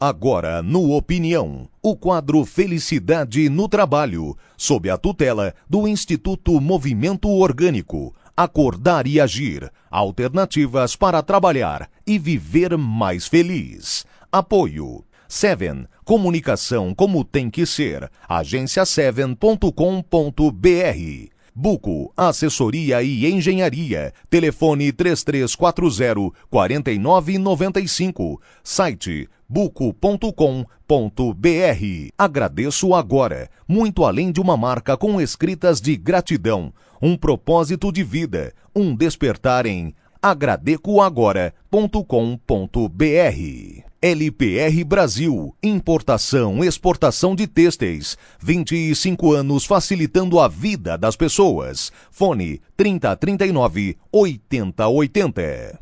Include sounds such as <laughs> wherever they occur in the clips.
Agora, no Opinião, o quadro Felicidade no Trabalho, sob a tutela do Instituto Movimento Orgânico. Acordar e agir. Alternativas para trabalhar e viver mais feliz. Apoio. Seven. Comunicação como tem que ser. Agência7.com.br. Buco, assessoria e engenharia. Telefone 3340 4995. Site buco.com.br. Agradeço agora, muito além de uma marca com escritas de gratidão, um propósito de vida, um despertar em agradecoagora.com.br. LPR Brasil, importação, exportação de têxteis, 25 anos facilitando a vida das pessoas. Fone 3039 8080.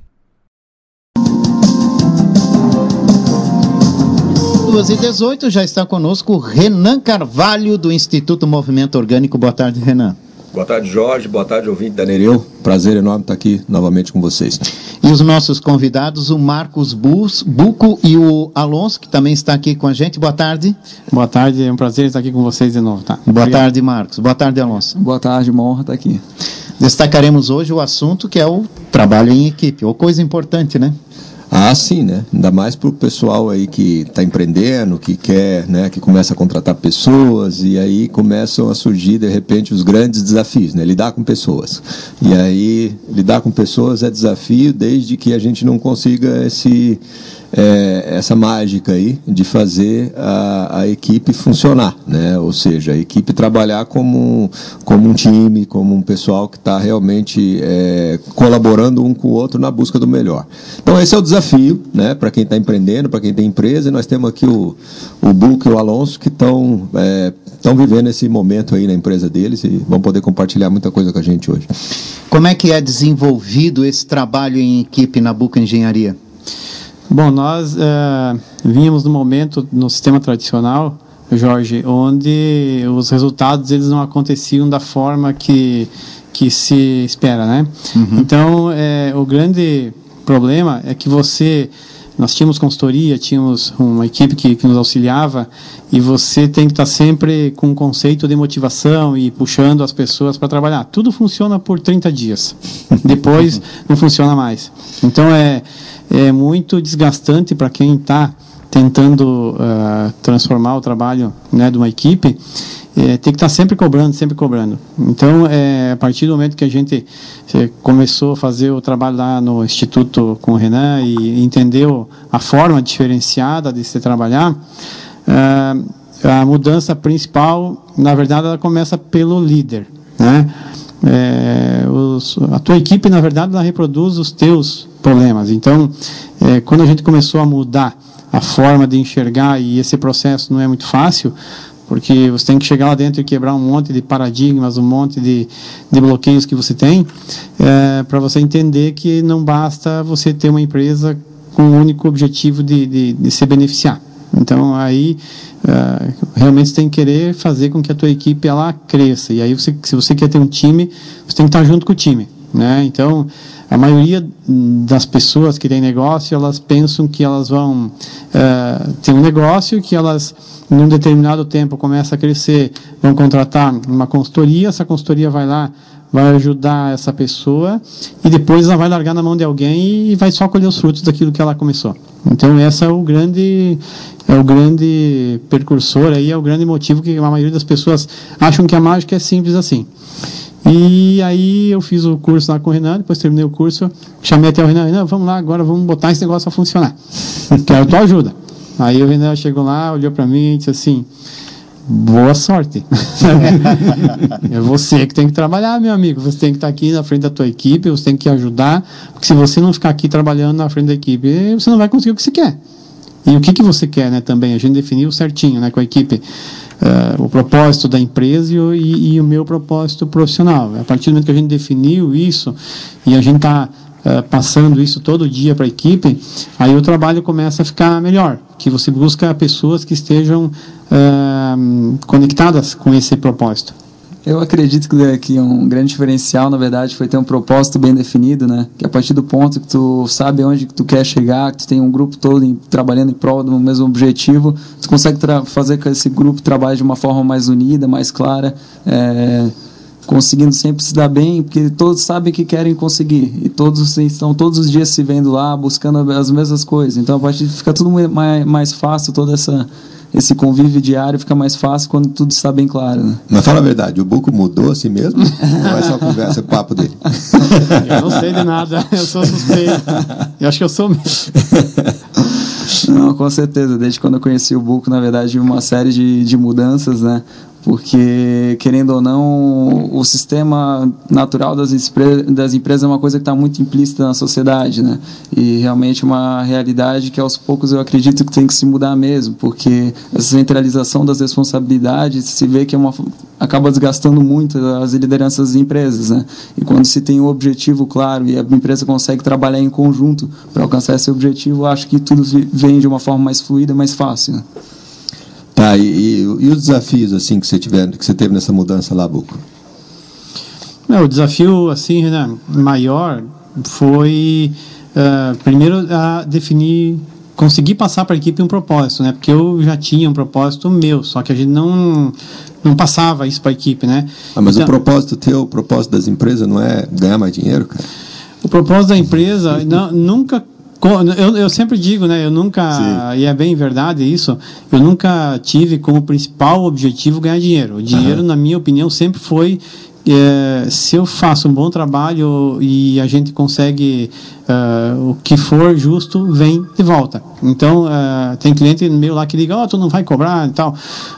2 e 18 já está conosco Renan Carvalho, do Instituto Movimento Orgânico. Boa tarde, Renan. Boa tarde, Jorge. Boa tarde, ouvinte da Nereu. Prazer enorme estar aqui novamente com vocês. E os nossos convidados, o Marcos Bus, Buco e o Alonso, que também está aqui com a gente. Boa tarde. Boa tarde, é um prazer estar aqui com vocês de novo. Tá? Boa Obrigado. tarde, Marcos. Boa tarde, Alonso. Boa tarde, uma honra estar aqui. Destacaremos hoje o assunto que é o trabalho em equipe, ou coisa importante, né? Ah, sim, né? Ainda mais para o pessoal aí que está empreendendo, que quer, né? Que começa a contratar pessoas e aí começam a surgir de repente os grandes desafios, né? Lidar com pessoas. E aí lidar com pessoas é desafio desde que a gente não consiga esse é, essa mágica aí de fazer a, a, equipe funcionar, né? Ou seja, a equipe trabalhar como, como um time, como um pessoal que está realmente é, colaborando um com o outro na busca do melhor. Então esse é o desafio, né? Para quem está empreendendo, para quem tem empresa, e nós temos aqui o, o Buco e o Alonso que estão estão é, vivendo esse momento aí na empresa deles e vão poder compartilhar muita coisa com a gente hoje. Como é que é desenvolvido esse trabalho em equipe na Buca Engenharia? Bom, nós uh, vínhamos no momento no sistema tradicional, Jorge, onde os resultados eles não aconteciam da forma que, que se espera, né? Uhum. Então, é, o grande problema é que você nós tínhamos consultoria, tínhamos uma equipe que, que nos auxiliava e você tem que estar sempre com um conceito de motivação e puxando as pessoas para trabalhar. Tudo funciona por 30 dias. <laughs> Depois não funciona mais. Então é é muito desgastante para quem está tentando uh, transformar o trabalho né, de uma equipe, é, tem que estar tá sempre cobrando, sempre cobrando. Então, é, a partir do momento que a gente é, começou a fazer o trabalho lá no Instituto com o Renan e entendeu a forma diferenciada de se trabalhar, uh, a mudança principal, na verdade, ela começa pelo líder. Né? É, os, a tua equipe, na verdade, ela reproduz os teus problemas. Então, é, quando a gente começou a mudar a forma de enxergar, e esse processo não é muito fácil, porque você tem que chegar lá dentro e quebrar um monte de paradigmas, um monte de, de bloqueios que você tem, é, para você entender que não basta você ter uma empresa com o único objetivo de, de, de se beneficiar. Então, aí, uh, realmente você tem que querer fazer com que a tua equipe ela cresça. E aí, você, se você quer ter um time, você tem que estar junto com o time. Né? Então, a maioria das pessoas que têm negócio, elas pensam que elas vão uh, ter um negócio, que elas, em um determinado tempo, começa a crescer, vão contratar uma consultoria, essa consultoria vai lá, vai ajudar essa pessoa e depois ela vai largar na mão de alguém e vai só colher os frutos daquilo que ela começou. Então, essa é o grande é o grande percursor aí, é o grande motivo que a maioria das pessoas acham que a mágica é simples assim. E aí eu fiz o curso lá com o Renan, depois terminei o curso, chamei até o Renan, Renan, vamos lá, agora vamos botar esse negócio a funcionar. Quero a tua ajuda. Aí o Renan chegou lá, olhou para mim e disse assim, boa sorte. <laughs> é você que tem que trabalhar, meu amigo. Você tem que estar aqui na frente da tua equipe, você tem que ajudar, porque se você não ficar aqui trabalhando na frente da equipe, você não vai conseguir o que você quer. E o que, que você quer, né, também? A gente definiu certinho, né, com a equipe uh, o propósito da empresa e, e, o meu propósito profissional. A partir do momento que a gente definiu isso e a gente está uh, passando isso todo dia para a equipe, aí o trabalho começa a ficar melhor, que você busca pessoas que estejam uh, conectadas com esse propósito. Eu acredito que, que um grande diferencial, na verdade, foi ter um propósito bem definido, né? Que a partir do ponto que tu sabe onde que tu quer chegar, que tu tem um grupo todo em, trabalhando em prol do mesmo objetivo, tu consegue fazer que esse grupo trabalhe de uma forma mais unida, mais clara, é, conseguindo sempre se dar bem, porque todos sabem que querem conseguir e todos estão todos os dias se vendo lá, buscando as mesmas coisas. Então, a partir fica tudo mais, mais fácil toda essa esse convívio diário fica mais fácil quando tudo está bem claro. Né? Mas fala a verdade, o Buco mudou assim mesmo? Ou é só conversa, papo dele? <laughs> Eu não sei de nada, eu sou suspeito. Eu acho que eu sou mesmo. Não, com certeza. Desde quando eu conheci o Buco, na verdade, uma série de, de mudanças, né? Porque querendo ou não o sistema natural das, das empresas é uma coisa que está muito implícita na sociedade né e realmente uma realidade que aos poucos eu acredito que tem que se mudar mesmo porque essa centralização das responsabilidades se vê que é uma acaba desgastando muito as lideranças das empresas né e quando se tem um objetivo claro e a empresa consegue trabalhar em conjunto para alcançar esse objetivo acho que tudo vem de uma forma mais fluida mais fácil né? Tá, e, e, e, os desafios assim que você tiver, que você teve nessa mudança lá, Buco? Não, o desafio assim, Renan, maior foi uh, primeiro a definir, conseguir passar para a equipe um propósito, né? Porque eu já tinha um propósito meu, só que a gente não não passava isso para a equipe, né? Ah, mas então, o propósito teu, o propósito das empresas não é ganhar mais dinheiro, cara? O propósito da empresa não, nunca eu, eu sempre digo, né? Eu nunca, Sim. e é bem verdade isso, eu nunca tive como principal objetivo ganhar dinheiro. O dinheiro, uhum. na minha opinião, sempre foi é, se eu faço um bom trabalho e a gente consegue uh, o que for justo, vem de volta. Então, uh, tem cliente meu lá que liga, oh, tu não vai cobrar e tal.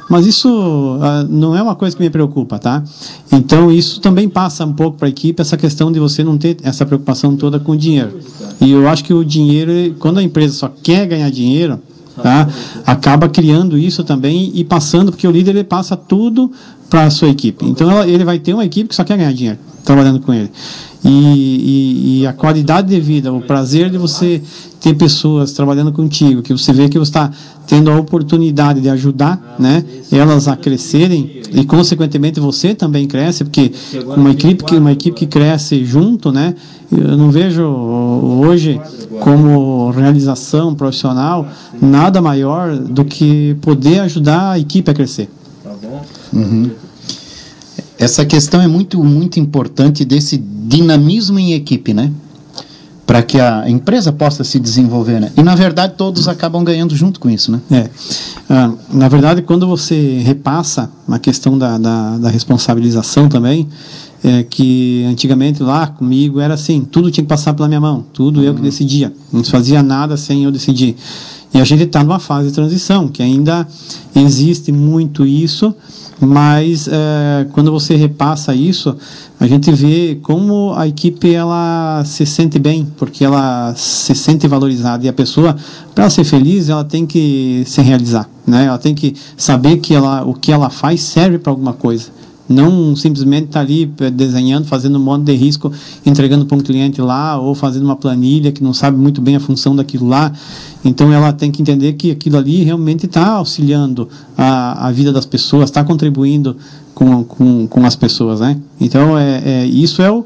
Mas isso uh, não é uma coisa que me preocupa, tá? Então, isso também passa um pouco para a equipe, essa questão de você não ter essa preocupação toda com o dinheiro. E eu acho que o dinheiro, quando a empresa só quer ganhar dinheiro, tá? acaba criando isso também e passando, porque o líder ele passa tudo para a sua equipe. Então ele vai ter uma equipe que só quer ganhar dinheiro trabalhando com ele. E, e, e, a qualidade de vida, o prazer de você ter pessoas trabalhando contigo, que você vê que você está tendo a oportunidade de ajudar, né, elas a crescerem e consequentemente você também cresce, porque uma equipe que uma equipe que cresce junto, né, eu não vejo hoje como realização profissional nada maior do que poder ajudar a equipe a crescer. Uhum. Essa questão é muito, muito importante desse dinamismo em equipe, né? Para que a empresa possa se desenvolver, né? E na verdade todos acabam ganhando junto com isso, né? É. Ah, na verdade, quando você repassa a questão da, da, da responsabilização também, é que antigamente lá comigo era assim, tudo tinha que passar pela minha mão, tudo uhum. eu que uhum. decidia, não se fazia nada sem eu decidir. E a gente está numa fase de transição, que ainda existe muito isso, mas é, quando você repassa isso, a gente vê como a equipe ela se sente bem, porque ela se sente valorizada e a pessoa, para ser feliz, ela tem que se realizar, né? Ela tem que saber que ela, o que ela faz serve para alguma coisa não simplesmente estar tá ali eh, desenhando, fazendo um monte de risco, entregando para um cliente lá, ou fazendo uma planilha que não sabe muito bem a função daquilo lá. Então ela tem que entender que aquilo ali realmente está auxiliando a, a vida das pessoas, está contribuindo com, com, com as pessoas, né? Então é, é isso é o,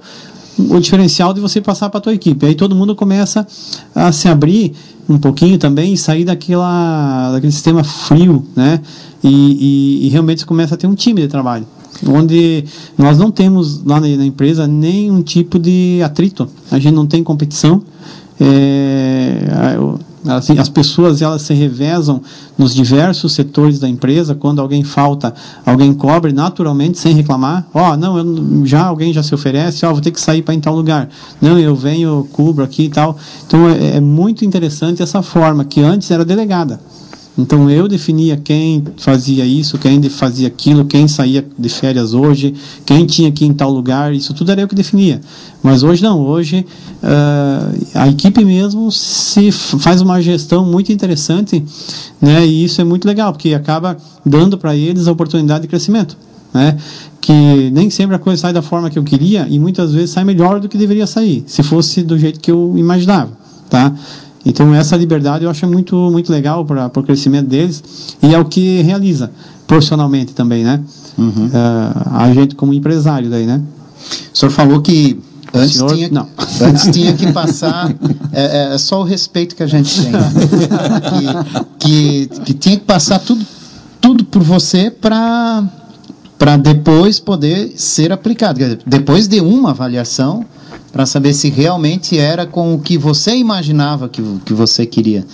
o diferencial de você passar para a tua equipe. Aí todo mundo começa a se abrir um pouquinho também e sair daquela, daquele sistema frio, né? E, e, e realmente você começa a ter um time de trabalho onde nós não temos lá na, empresa nenhum tipo de atrito, a gente não tem competição. É, assim, as pessoas elas se revezam nos diversos setores da empresa. Quando alguém falta, alguém cobre naturalmente sem reclamar. Ó, oh, não, eu, já alguém já se oferece. Ó, oh, vou ter que sair para em tal lugar. Não, eu venho, cubro aqui e tal. Então é, é muito interessante essa forma que antes era delegada. Então eu definia quem fazia isso, quem fazia aquilo, quem saía de férias hoje, quem tinha que em tal lugar, isso tudo era eu que definia. Mas hoje não, hoje uh, a equipe mesmo se faz uma gestão muito interessante, né? E isso é muito legal, porque acaba dando para eles a oportunidade de crescimento, né? Que nem sempre a coisa sai da forma que eu queria e muitas vezes sai melhor do que deveria sair, se fosse do jeito que eu imaginava, tá? Então essa liberdade eu acho muito muito legal para o crescimento deles e é o que realiza profissionalmente também, né? Uhum. Uh, a gente como empresário daí, né? O senhor falou que antes, senhor, tinha, não. <laughs> antes tinha que passar. É, é, é, só o respeito que a gente tem. <laughs> que, que, que tinha que passar tudo, tudo por você para para depois poder ser aplicado. Depois de uma avaliação, para saber se realmente era com o que você imaginava que, que você queria.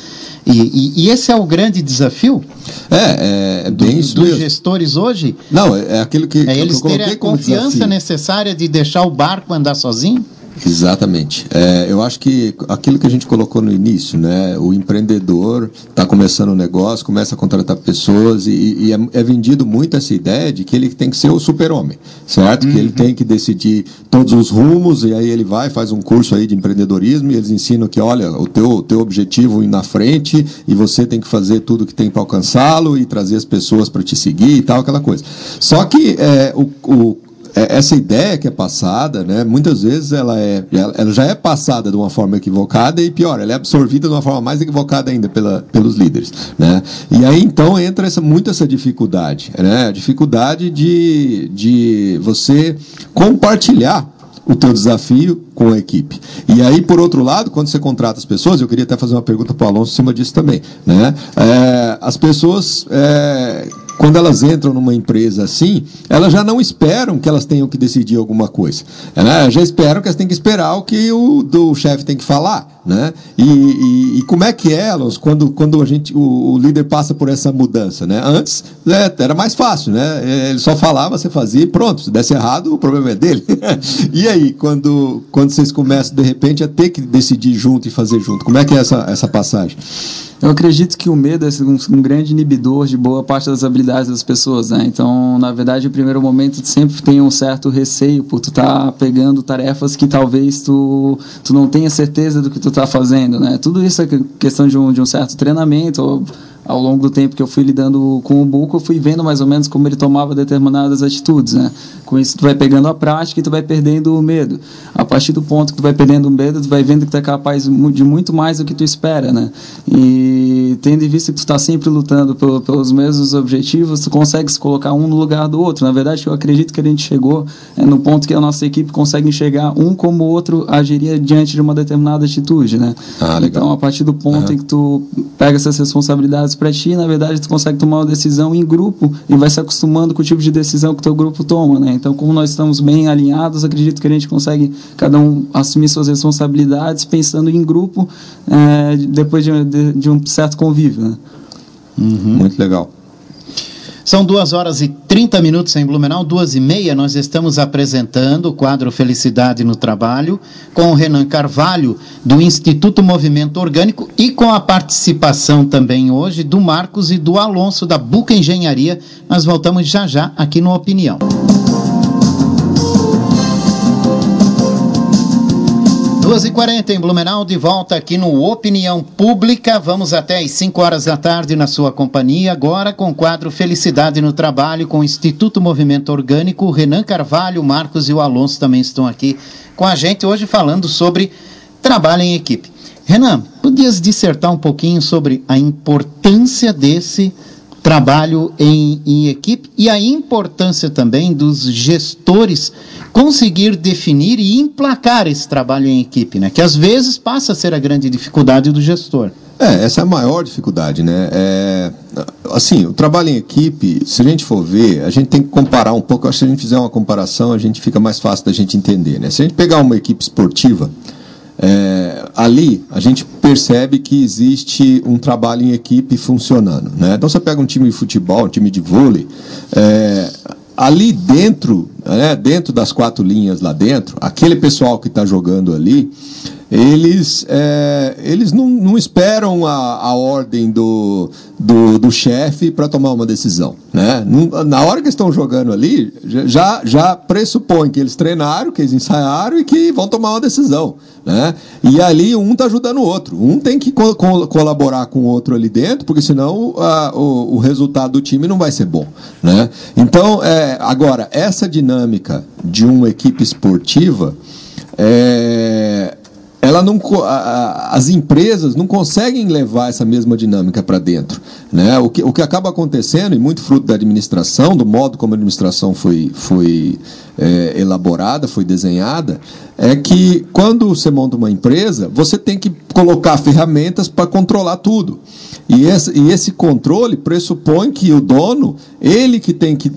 E, e, e esse é o grande desafio é, é, do, dos mesmo. gestores hoje. Não, é, é aquilo que, é que eles terem a confiança necessária de deixar o barco andar sozinho. Exatamente. É, eu acho que aquilo que a gente colocou no início, né? O empreendedor está começando um negócio, começa a contratar pessoas e, e é, é, vendido muito essa ideia de que ele tem que ser o super-homem, certo? Uhum. Que ele uhum. tem que decidir todos os rumos e aí ele vai, faz um curso aí de empreendedorismo e eles ensinam que, olha, o teu, teu objetivo ir na frente e você tem que fazer tudo que tem para alcançá-lo e trazer as pessoas para te seguir e tal, aquela coisa. Só que é, o, o é, essa ideia que é passada, né, muitas vezes ela, é, ela já é passada de uma forma equivocada e pior, ela é absorvida de uma forma mais equivocada ainda pela, pelos líderes. Né? E aí então entra essa, muito essa dificuldade, né? a dificuldade de, de você compartilhar o teu desafio com a equipe. E aí, por outro lado, quando você contrata as pessoas, eu queria até fazer uma pergunta para o Alonso em cima disso também. Né? É, as pessoas é, quando elas entram numa empresa assim, elas já não esperam que elas tenham que decidir alguma coisa. Né? Já esperam que elas têm que esperar o que o do chefe tem que falar. Né? E, e, e, como é que é, elas, quando, quando a gente, o, o, líder passa por essa mudança? Né? Antes é, era mais fácil, né? ele só falava, você fazia e pronto. Se desse errado, o problema é dele. <laughs> e aí, quando, quando vocês começam, de repente, a ter que decidir junto e fazer junto, como é que é essa, essa passagem? Eu acredito que o medo é um, um, grande inibidor de boa parte das habilidades das pessoas, né? Então, na verdade, o primeiro momento sempre tem um certo receio por tu estar tá pegando tarefas que talvez tu, tu não tenha certeza do que tu está fazendo, né? Tudo isso é questão de um, de um certo treinamento, ao longo do tempo que eu fui lidando com o Buco, eu fui vendo mais ou menos como ele tomava determinadas atitudes, né? Com isso, tu vai pegando a prática e tu vai perdendo o medo. A partir do ponto que tu vai perdendo o medo, tu vai vendo que tu é capaz de muito mais do que tu espera, né? E tendo em vista que tu está sempre lutando pelos mesmos objetivos, tu consegue se colocar um no lugar do outro. Na verdade, eu acredito que a gente chegou é, no ponto que a nossa equipe consegue enxergar um como o outro agiria diante de uma determinada atitude, né? Ah, então, a partir do ponto uhum. em que tu pega essas responsabilidades para ti, na verdade, tu consegue tomar uma decisão em grupo e vai se acostumando com o tipo de decisão que o teu grupo toma, né? Então, como nós estamos bem alinhados, acredito que a gente consegue cada um assumir suas responsabilidades pensando em grupo é, depois de, de, de, um certo convívio, né? Uhum. Muito legal. São duas horas e 30 minutos em Blumenau, duas e meia. Nós estamos apresentando o quadro Felicidade no Trabalho com o Renan Carvalho, do Instituto Movimento Orgânico, e com a participação também hoje do Marcos e do Alonso, da Buca Engenharia. Nós voltamos já já aqui no Opinião. 2h40 em Blumenau, de volta aqui no Opinião Pública. Vamos até às 5 horas da tarde na sua companhia, agora com o quadro Felicidade no Trabalho, com o Instituto Movimento Orgânico. Renan Carvalho, Marcos e o Alonso também estão aqui com a gente hoje falando sobre trabalho em equipe. Renan, podias dissertar um pouquinho sobre a importância desse trabalho em, em equipe e a importância também dos gestores conseguir definir e emplacar esse trabalho em equipe, né? Que às vezes passa a ser a grande dificuldade do gestor. É, essa é a maior dificuldade, né? É, assim, o trabalho em equipe, se a gente for ver, a gente tem que comparar um pouco. Acho que se a gente fizer uma comparação, a gente fica mais fácil da gente entender, né? Se a gente pegar uma equipe esportiva, é, ali a gente percebe que existe um trabalho em equipe funcionando. Né? Então você pega um time de futebol, um time de vôlei, é, ali dentro, né, dentro das quatro linhas lá dentro, aquele pessoal que está jogando ali, eles, é, eles não, não esperam a, a ordem do, do, do chefe para tomar uma decisão. Né? Na hora que estão jogando ali, já, já pressupõe que eles treinaram, que eles ensaiaram e que vão tomar uma decisão. Né? E ali um está ajudando o outro. Um tem que co colaborar com o outro ali dentro, porque senão a, o, o, resultado do time não vai ser bom. Né? Então, é, agora, essa dinâmica de uma equipe esportiva. É, ela não, as empresas não conseguem levar essa mesma dinâmica para dentro. Né? O, que, o que acaba acontecendo, e muito fruto da administração, do modo como a administração foi, foi é, elaborada, foi desenhada, é que quando você monta uma empresa, você tem que colocar ferramentas para controlar tudo. E esse, e esse controle pressupõe que o dono, ele que tem que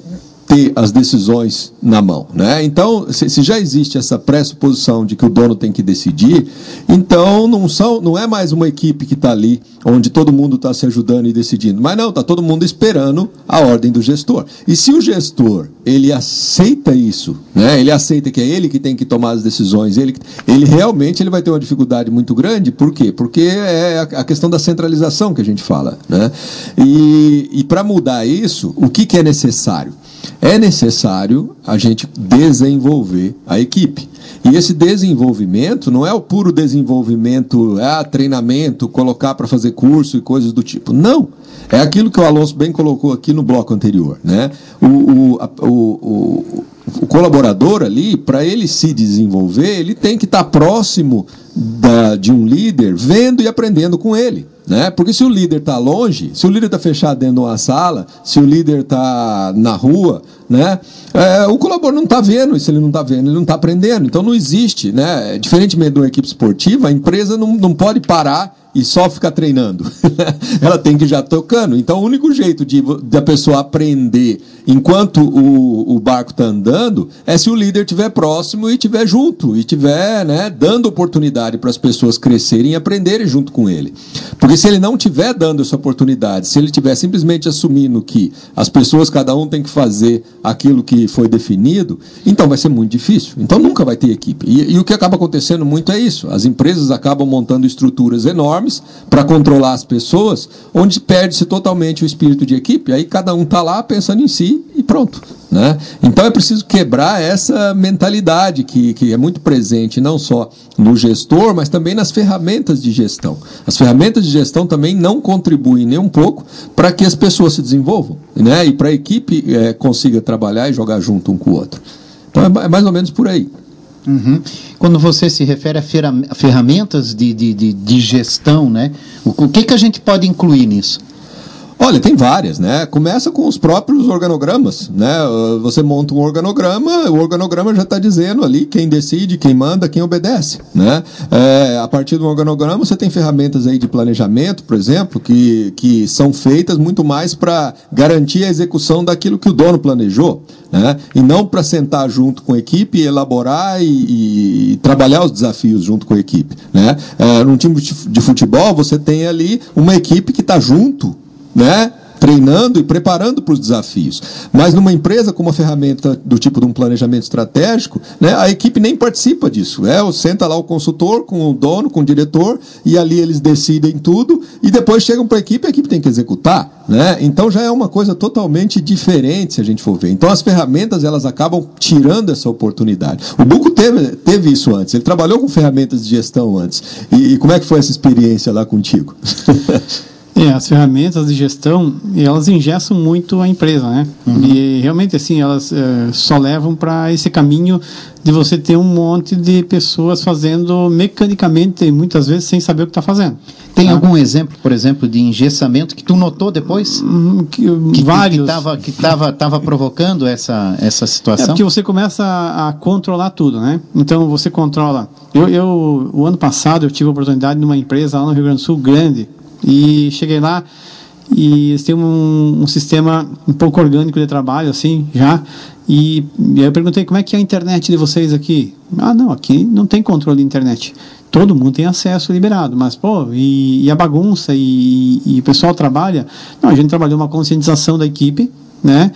ter as decisões na mão. Né? Então, se, já existe essa pressuposição de que o dono tem que decidir, então não, são, não é mais uma equipe que está ali, onde todo mundo está se ajudando e decidindo, mas não, está todo mundo esperando a ordem do gestor. E se o gestor ele aceita isso, né? ele aceita que é ele que tem que tomar as decisões, ele, ele realmente ele vai ter uma dificuldade muito grande, por quê? Porque é a, questão da centralização que a gente fala. Né? E, e para mudar isso, o que, que é necessário? é necessário a gente desenvolver a equipe. E esse desenvolvimento não é o puro desenvolvimento, é treinamento, colocar para fazer curso e coisas do tipo. Não. É aquilo que o Alonso bem colocou aqui no bloco anterior. Né? O, o, o, o, o colaborador ali, para ele se desenvolver, ele tem que estar tá próximo da, de um líder, vendo e aprendendo com ele. Né? Porque se o líder está longe, se o líder está fechado dentro de uma sala, se o líder está na rua, né? É, o colaborador não está vendo, e se ele não está vendo, ele não está aprendendo. Então não existe, né? Diferentemente de uma equipe esportiva, a empresa não, não pode parar e só ficar treinando. <laughs> ela tem que já tocando. Então, o único jeito de, de a pessoa aprender enquanto o, o barco está andando é se o líder estiver próximo e estiver junto, e estiver né, dando oportunidade para as pessoas crescerem e aprenderem junto com ele. Porque se ele não estiver dando essa oportunidade, se ele estiver simplesmente assumindo que as pessoas, cada um tem que fazer aquilo que foi definido, então vai ser muito difícil. Então nunca vai ter equipe. E, e o que acaba acontecendo muito é isso. As empresas acabam montando estruturas enormes para controlar as pessoas, onde perde-se totalmente o espírito de equipe. Aí cada um está lá pensando em si e pronto. Né? Então é preciso quebrar essa mentalidade que, que é muito presente não só no gestor, mas também nas ferramentas de gestão. As ferramentas de gestão também não contribuem nem um pouco para que as pessoas se desenvolvam né? e para a equipe é, consiga trabalhar e jogar junto um com o outro. Então é, é mais ou menos por aí. Uhum. Quando você se refere a ferramentas de, de, de, de gestão, né? o, o que, que a gente pode incluir nisso? Olha, tem várias, né? Começa com os próprios organogramas, né? Você monta um organograma, o organograma já está dizendo ali quem decide, quem manda, quem obedece, né? É, a partir do organograma você tem ferramentas aí de planejamento, por exemplo, que, que são feitas muito mais para garantir a execução daquilo que o dono planejou, né? E não para sentar junto com a equipe, elaborar e, e, trabalhar os desafios junto com a equipe, né? É, num time de futebol você tem ali uma equipe que está junto né? treinando e preparando para os desafios. Mas numa empresa com uma ferramenta do tipo de um planejamento estratégico, né, a equipe nem participa disso. É, senta lá o consultor com o dono, com o diretor, e ali eles decidem tudo, e depois chegam para a equipe e a equipe tem que executar. Né? Então já é uma coisa totalmente diferente se a gente for ver. Então as ferramentas elas acabam tirando essa oportunidade. O Buco teve, teve isso antes, ele trabalhou com ferramentas de gestão antes. E, e como é que foi essa experiência lá contigo? <laughs> É, as ferramentas de gestão, elas engessam muito a empresa, né? Uhum. E realmente, assim, elas é, só levam para esse caminho de você ter um monte de pessoas fazendo mecanicamente, muitas vezes sem saber o que está fazendo. Tem tá? algum exemplo, por exemplo, de engessamento que tu notou depois? Hum, que, que, vários. Que estava que tava, tava provocando essa, essa situação? É porque você começa a, a controlar tudo, né? Então você controla. Eu, eu, o ano passado, eu tive a oportunidade numa empresa lá no Rio Grande do Sul grande, e cheguei lá e eles têm um, um, sistema um pouco orgânico de trabalho, assim, já. E, e, aí eu perguntei como é que é a internet de vocês aqui. Ah, não, aqui não tem controle de internet. Todo mundo tem acesso liberado, mas, pô, e, e a bagunça e, e, o pessoal trabalha? Não, a gente trabalhou uma conscientização da equipe, né?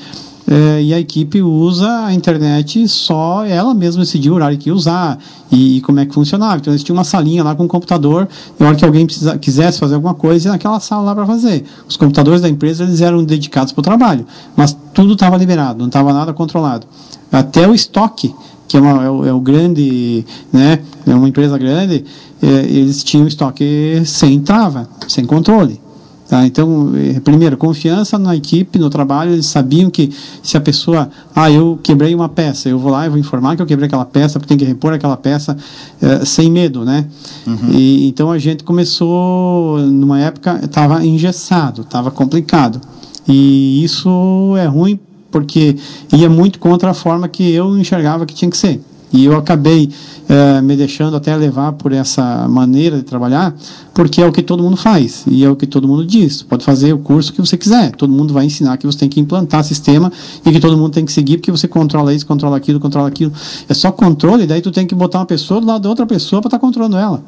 É, e a equipe usa a internet só ela mesma decidiu o horário que ia usar e, e, como é que funcionava. Então eles tinham uma salinha lá com um computador, e a hora que alguém precisa, quisesse fazer alguma coisa, ia naquela sala lá para fazer. Os computadores da empresa eles eram dedicados para o trabalho, mas tudo estava liberado, não estava nada controlado. Até o estoque, que é, uma, é, o, é o grande, né, é uma empresa grande, é, eles tinham estoque sem trava, sem controle. Tá? Então, eh, primeiro, confiança na equipe, no trabalho, eles sabiam que se a pessoa, ah, eu quebrei uma peça, eu vou lá e vou informar que eu quebrei aquela peça, porque tem que repor aquela peça, eh, sem medo, né? Uhum. E, então a gente começou, numa época, estava engessado, estava complicado. E isso é ruim porque ia muito contra a forma que eu enxergava que tinha que ser. E eu acabei é, me deixando até levar por essa maneira de trabalhar, porque é o que todo mundo faz e é o que todo mundo diz. Pode fazer o curso que você quiser, todo mundo vai ensinar que você tem que implantar sistema e que todo mundo tem que seguir, porque você controla isso, controla aquilo, controla aquilo. É só controle, daí tu tem que botar uma pessoa do lado da outra pessoa para estar tá controlando ela.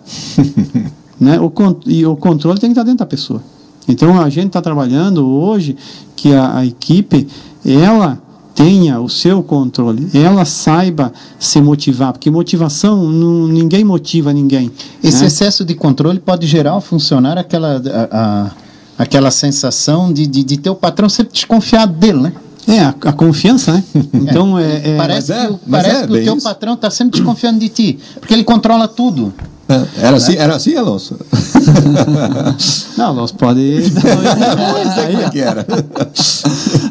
<laughs> né? o, e o controle tem que estar tá dentro da pessoa. Então a gente está trabalhando hoje que a, a equipe, ela tenha o seu controle, ela saiba se motivar, porque motivação, não, ninguém motiva ninguém. Esse né? excesso de controle pode gerar ao funcionário aquela, a, a, aquela sensação de, de, de ter o patrão sempre desconfiado dele, né? É, a, a, confiança, né? Então é. é parece que, o, parece é, que o teu isso. patrão está sempre desconfiando de ti, porque ele controla tudo. É, era assim, era assim, Alonso? <laughs> Não, Alonso pode. <laughs> Aí, que era. <laughs>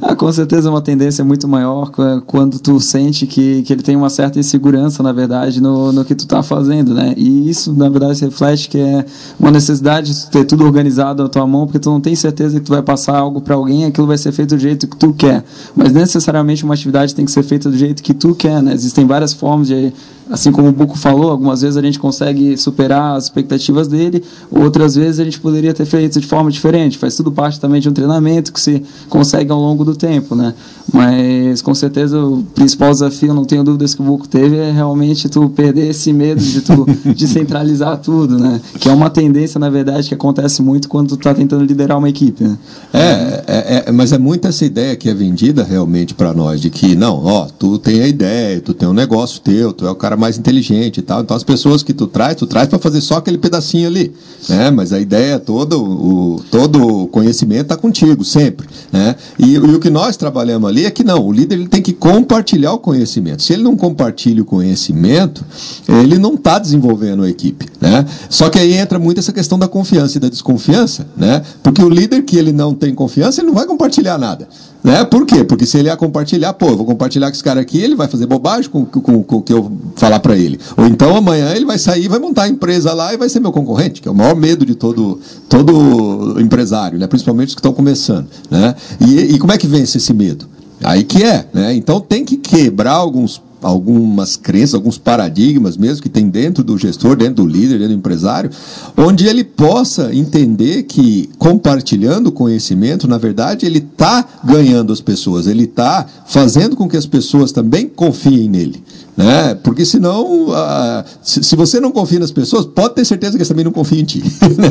Ah, com certeza uma tendência muito maior quando tu sente que, que ele tem uma certa insegurança, na verdade, no, no que tu está fazendo, né? E isso, na verdade, reflete que é uma necessidade de ter tudo organizado na tua mão, porque tu não tem certeza que tu vai passar algo para alguém e aquilo vai ser feito do jeito que tu quer. Mas necessariamente uma atividade tem que ser feita do jeito que tu quer, né? Existem várias formas de assim como o Buco falou, algumas vezes a gente consegue superar as expectativas dele, outras vezes a gente poderia ter feito de forma diferente. Faz tudo parte também de um treinamento que se consegue ao longo do tempo, né? Mas com certeza o principal desafio, não tenho dúvidas que o Buco teve, é realmente tu perder esse medo de tu <laughs> descentralizar tudo, né? Que é uma tendência, na verdade, que acontece muito quando tu está tentando liderar uma equipe. Né? É, é, é, mas é muito essa ideia que é vendida realmente para nós de que não, ó, tu tem a ideia, tu tem um negócio teu, tu é o cara cara mais inteligente e tal. Então as pessoas que tu traz, tu traz para fazer só aquele pedacinho ali, né? Mas a ideia toda, o todo o conhecimento está contigo sempre, né? E, e, o que nós trabalhamos ali é que não, o líder ele tem que compartilhar o conhecimento. Se ele não compartilha o conhecimento, ele não está desenvolvendo a equipe, né? Só que aí entra muito essa questão da confiança e da desconfiança, né? Porque o líder que ele não tem confiança, ele não vai compartilhar nada. Né? Por quê? Porque se ele ia compartilhar, pô, eu vou compartilhar com esse cara aqui, ele vai fazer bobagem com, com, com o que eu falar para ele. Ou então amanhã ele vai sair, vai montar a empresa lá e vai ser meu concorrente, que é o maior medo de todo, todo empresário, né? principalmente os que estão começando. Né? E, e como é que vence esse medo? Aí que é, né? Então tem que quebrar alguns algumas crenças, alguns paradigmas mesmo que tem dentro do gestor, dentro do líder, dentro do empresário, onde ele possa entender que compartilhando conhecimento, na verdade, ele está ganhando as pessoas, ele está fazendo com que as pessoas também confiem nele. Né? Porque senão, uh, se, se, você não confia nas pessoas, pode ter certeza que eles também não confiam em ti.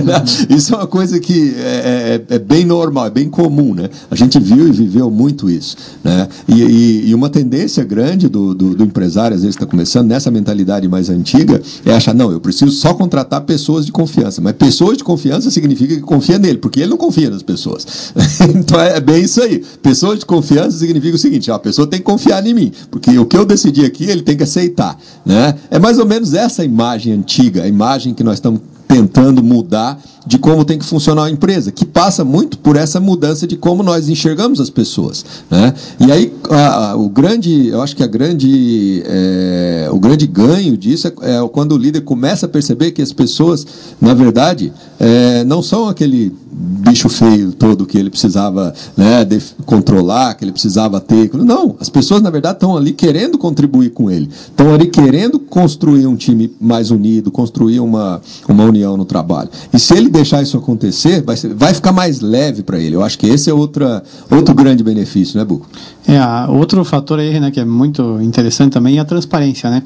<laughs> Isso é uma coisa que é, é, é, bem normal, é bem comum. Né? A gente viu e viveu muito isso. Né? E, e, e uma tendência grande do, do, do empresário, às vezes está começando, nessa mentalidade mais antiga, é achar, não, eu preciso só contratar pessoas de confiança. Mas pessoas de confiança significa que confia nele, porque ele não confia nas pessoas. <laughs> então é bem isso aí. Pessoas de confiança significa o seguinte, ó, a pessoa tem que confiar em mim, porque o que eu decidi aqui, ele tem tem que aceitar. Né? É mais ou menos essa imagem antiga, a imagem que nós estamos tentando mudar de como tem que funcionar a empresa, que passa muito por essa mudança de como nós enxergamos as pessoas. Né? E aí a, a, o grande, eu acho que a grande, é, o grande ganho disso é, é, quando o líder começa a perceber que as pessoas, na verdade, é, não são aquele bicho feio todo que ele precisava né, controlar, que ele precisava ter. Não, as pessoas, na verdade, estão ali querendo contribuir com ele. Estão ali querendo construir um time mais unido, construir uma, uma união no trabalho. E se ele deixar isso acontecer, vai, ser, vai ficar mais leve para ele. Eu acho que esse é outra, outro grande benefício, né, Buco? É, outro fator aí, né, que é muito interessante também é a transparência, né?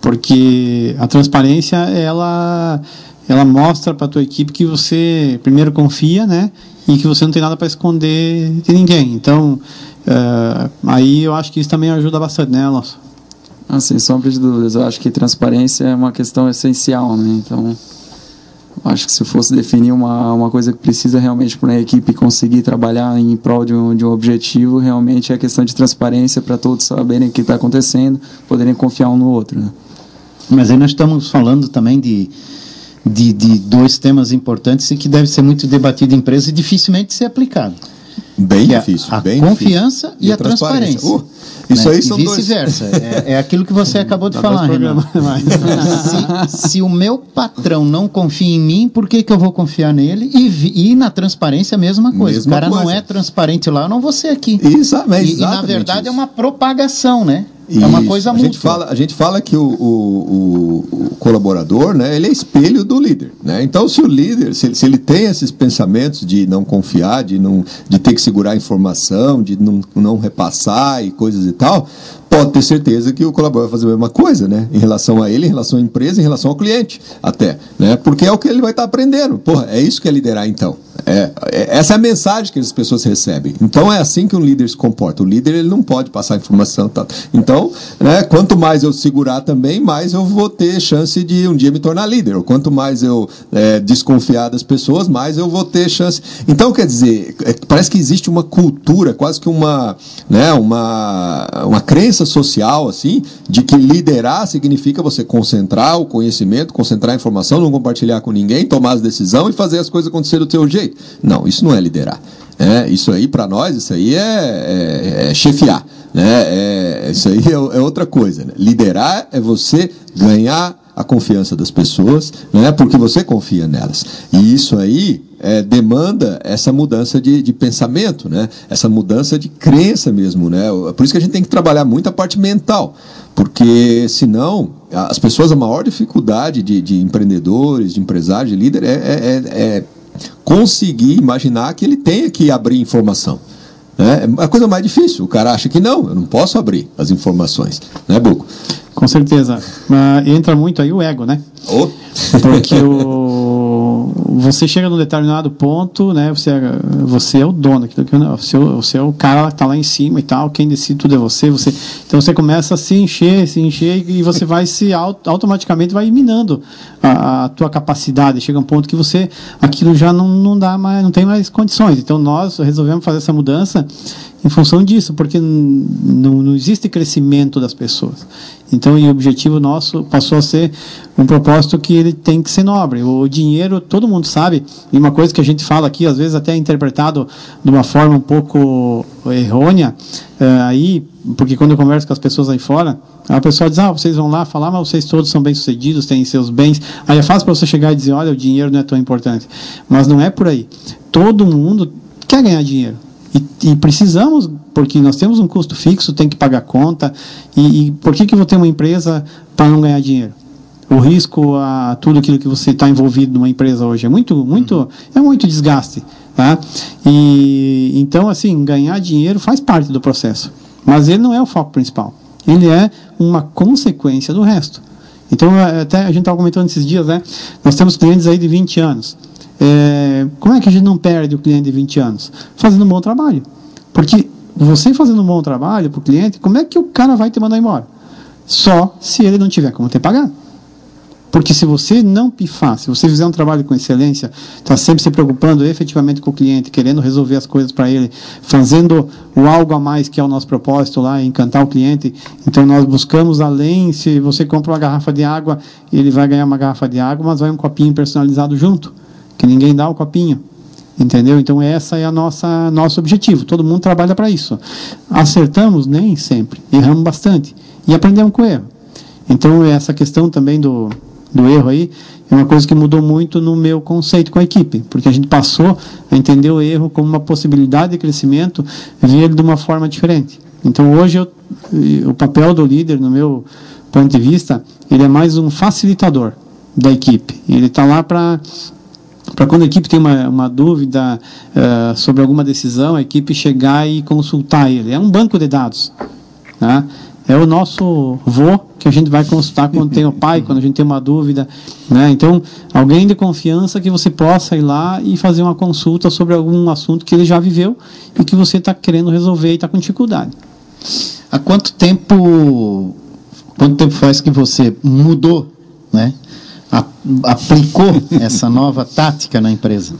Porque a transparência, ela ela mostra para a tua equipe que você primeiro confia, né, e que você não tem nada para esconder de ninguém. Então, uh, aí eu acho que isso também ajuda bastante, né, Alonso? Ah, sem sombra de dúvidas. Eu acho que transparência é uma questão essencial, né? Então, acho que se fosse definir uma, uma coisa que precisa realmente para a equipe conseguir trabalhar em prol de um, de um objetivo, realmente é a questão de transparência para todos saberem o que está acontecendo, poderem confiar um no outro. Né? Mas aí nós estamos falando também de de, de dois temas importantes e que deve ser muito debatido em empresa e dificilmente ser aplicado. Bem é difícil. a bem confiança difícil. e a transparência. Oh, isso né? aí são e dois. vice-versa. É, é aquilo que você <laughs> acabou de Dá falar, dois Renan. <laughs> se, se o meu patrão não confia em mim, por que, que eu vou confiar nele? E, e na transparência a mesma coisa. Mesma o cara não coisa. é transparente lá, eu não vou ser aqui. Isso, mas E, e, na verdade isso. é uma propagação, né? É uma coisa a mútua. gente fala A gente fala que o, o- o- colaborador, né, ele é espelho do líder. Né? Então, se o líder, se, ele- se ele tem esses pensamentos de não confiar, de, não, de ter que segurar a informação, de não, não repassar e coisas e tal, pode ter certeza que o colaborador vai fazer a mesma coisa, né? Em relação a ele, em relação à empresa, em relação ao cliente, até. Né? Porque é o que ele vai estar aprendendo. Porra, é isso que é liderar, então. É, é- essa é a mensagem que as pessoas recebem. Então é assim que um líder se comporta. O líder ele não pode passar informação. Tá? Então, né, quanto mais eu segurar também, mais eu vou ter chance de um dia me tornar líder. Ou quanto mais eu é, desconfiar das pessoas, mais eu vou ter chance. Então, quer dizer, é, parece que existe uma cultura, quase que uma, né, uma, uma crença social, assim, de que liderar significa você concentrar o conhecimento, concentrar a informação, não compartilhar com ninguém, tomar as decisões e fazer as coisas acontecer do teu jeito. Não, isso não é liderar. É, isso aí, para nós, isso aí é, é- é chefiar. Né? É, isso aí é, é outra coisa. né? Liderar é você ganhar a confiança das pessoas, né? porque você confia nelas. E isso aí é, demanda essa mudança de, de pensamento, né? essa mudança de crença mesmo. Né? Por isso que a gente tem que trabalhar muito a parte mental, porque senão as pessoas, a maior dificuldade de, de empreendedores, de empresários, de líder, é, é- é- é conseguir imaginar que ele tenha que abrir informação. né? É a coisa mais difícil. O cara acha que não, eu não posso abrir as informações. Né, Buco? Com certeza. Mas entra muito aí o ego, né? Ô, Porque o, você chega num determinado ponto, né? Você, é- você é o dono, aquilo que, eu- você, é você é o cara que está lá em cima e tal, quem decide tudo é você, você. Então você começa a se encher, se encher e você vai se au- automaticamente vai minando a, a tua capacidade. Chega um ponto que você aquilo já não, não dá mais, não tem mais condições. Então nós resolvemos fazer essa mudança em função disso, porque não existe crescimento das pessoas. Então, e o objetivo nosso passou a ser um propósito que ele tem que ser nobre. O dinheiro, todo mundo sabe, e uma coisa que a gente fala aqui, às vezes até é interpretado de uma forma um pouco errônea, eh, aí, porque quando eu converso com as pessoas aí fora, a pessoa diz, ah, vocês vão lá falar, mas vocês todos são bem-sucedidos, têm seus bens. Aí é fácil para você chegar e dizer, olha, o dinheiro não é tão importante. Mas não é por aí. Todo mundo quer ganhar dinheiro. E, e precisamos, porque nós temos um custo fixo, tem que pagar conta. E, e por que, que eu vou ter uma empresa para não ganhar dinheiro? O risco a tudo aquilo que você está envolvido numa empresa hoje é muito, muito, é muito desgaste, tá? E então assim ganhar dinheiro faz parte do processo, mas ele não é o foco principal. Ele é uma consequência do resto. Então até a gente estava comentando esses dias, né? Nós temos clientes aí de 20 anos. É, como é que a gente não perde o cliente de 20 anos? Fazendo um bom trabalho. Porque você fazendo um bom trabalho para o cliente, como é que o cara vai te mandar embora? Só se ele não tiver como te pagar. Porque se você não pifar, se você fizer um trabalho com excelência, está sempre se preocupando efetivamente com o cliente, querendo resolver as coisas para ele, fazendo o algo a mais que é o nosso propósito lá, encantar o cliente. Então nós buscamos além, se você compra uma garrafa de água, ele vai ganhar uma garrafa de água, mas vai um copinho personalizado junto, que ninguém dá o copinho. Entendeu? Então essa é a nossa nosso objetivo. Todo mundo trabalha para isso. Acertamos nem sempre, erramos bastante e aprendemos com o erro. Então essa questão também do do erro aí é uma coisa que mudou muito no meu conceito com a equipe, porque a gente passou a entender o erro como uma possibilidade de crescimento, ver ele de uma forma diferente. Então hoje eu, o papel do líder, no meu ponto de vista, ele é mais um facilitador da equipe. Ele está lá para para quando a equipe tem uma, uma dúvida uh, sobre alguma decisão, a equipe chegar e consultar ele. É um banco de dados. Né? É o nosso vô que a gente vai consultar quando tem o pai, <laughs> quando a gente tem uma dúvida. Né? Então, alguém de confiança que você possa ir lá e fazer uma consulta sobre algum assunto que ele já viveu e que você está querendo resolver e está com dificuldade. Há quanto tempo, quanto tempo faz que você mudou, né? A, aplicou essa nova tática na empresa?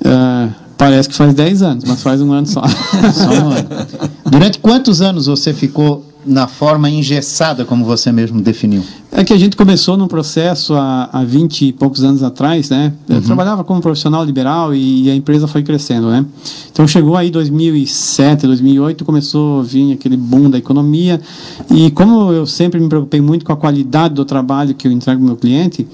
Uh, parece que faz 10 anos, mas faz um ano só. <laughs> só um ano. Durante quantos anos você ficou na forma engessada, como você mesmo definiu? É que a gente começou num processo há, há 20 e poucos anos atrás, né? Eu uhum. trabalhava como profissional liberal e, e, a empresa foi crescendo, né? Então chegou aí 2007, 2008, começou a vir aquele boom da economia e como eu sempre me preocupei muito com a qualidade do trabalho que eu entrego ao meu cliente,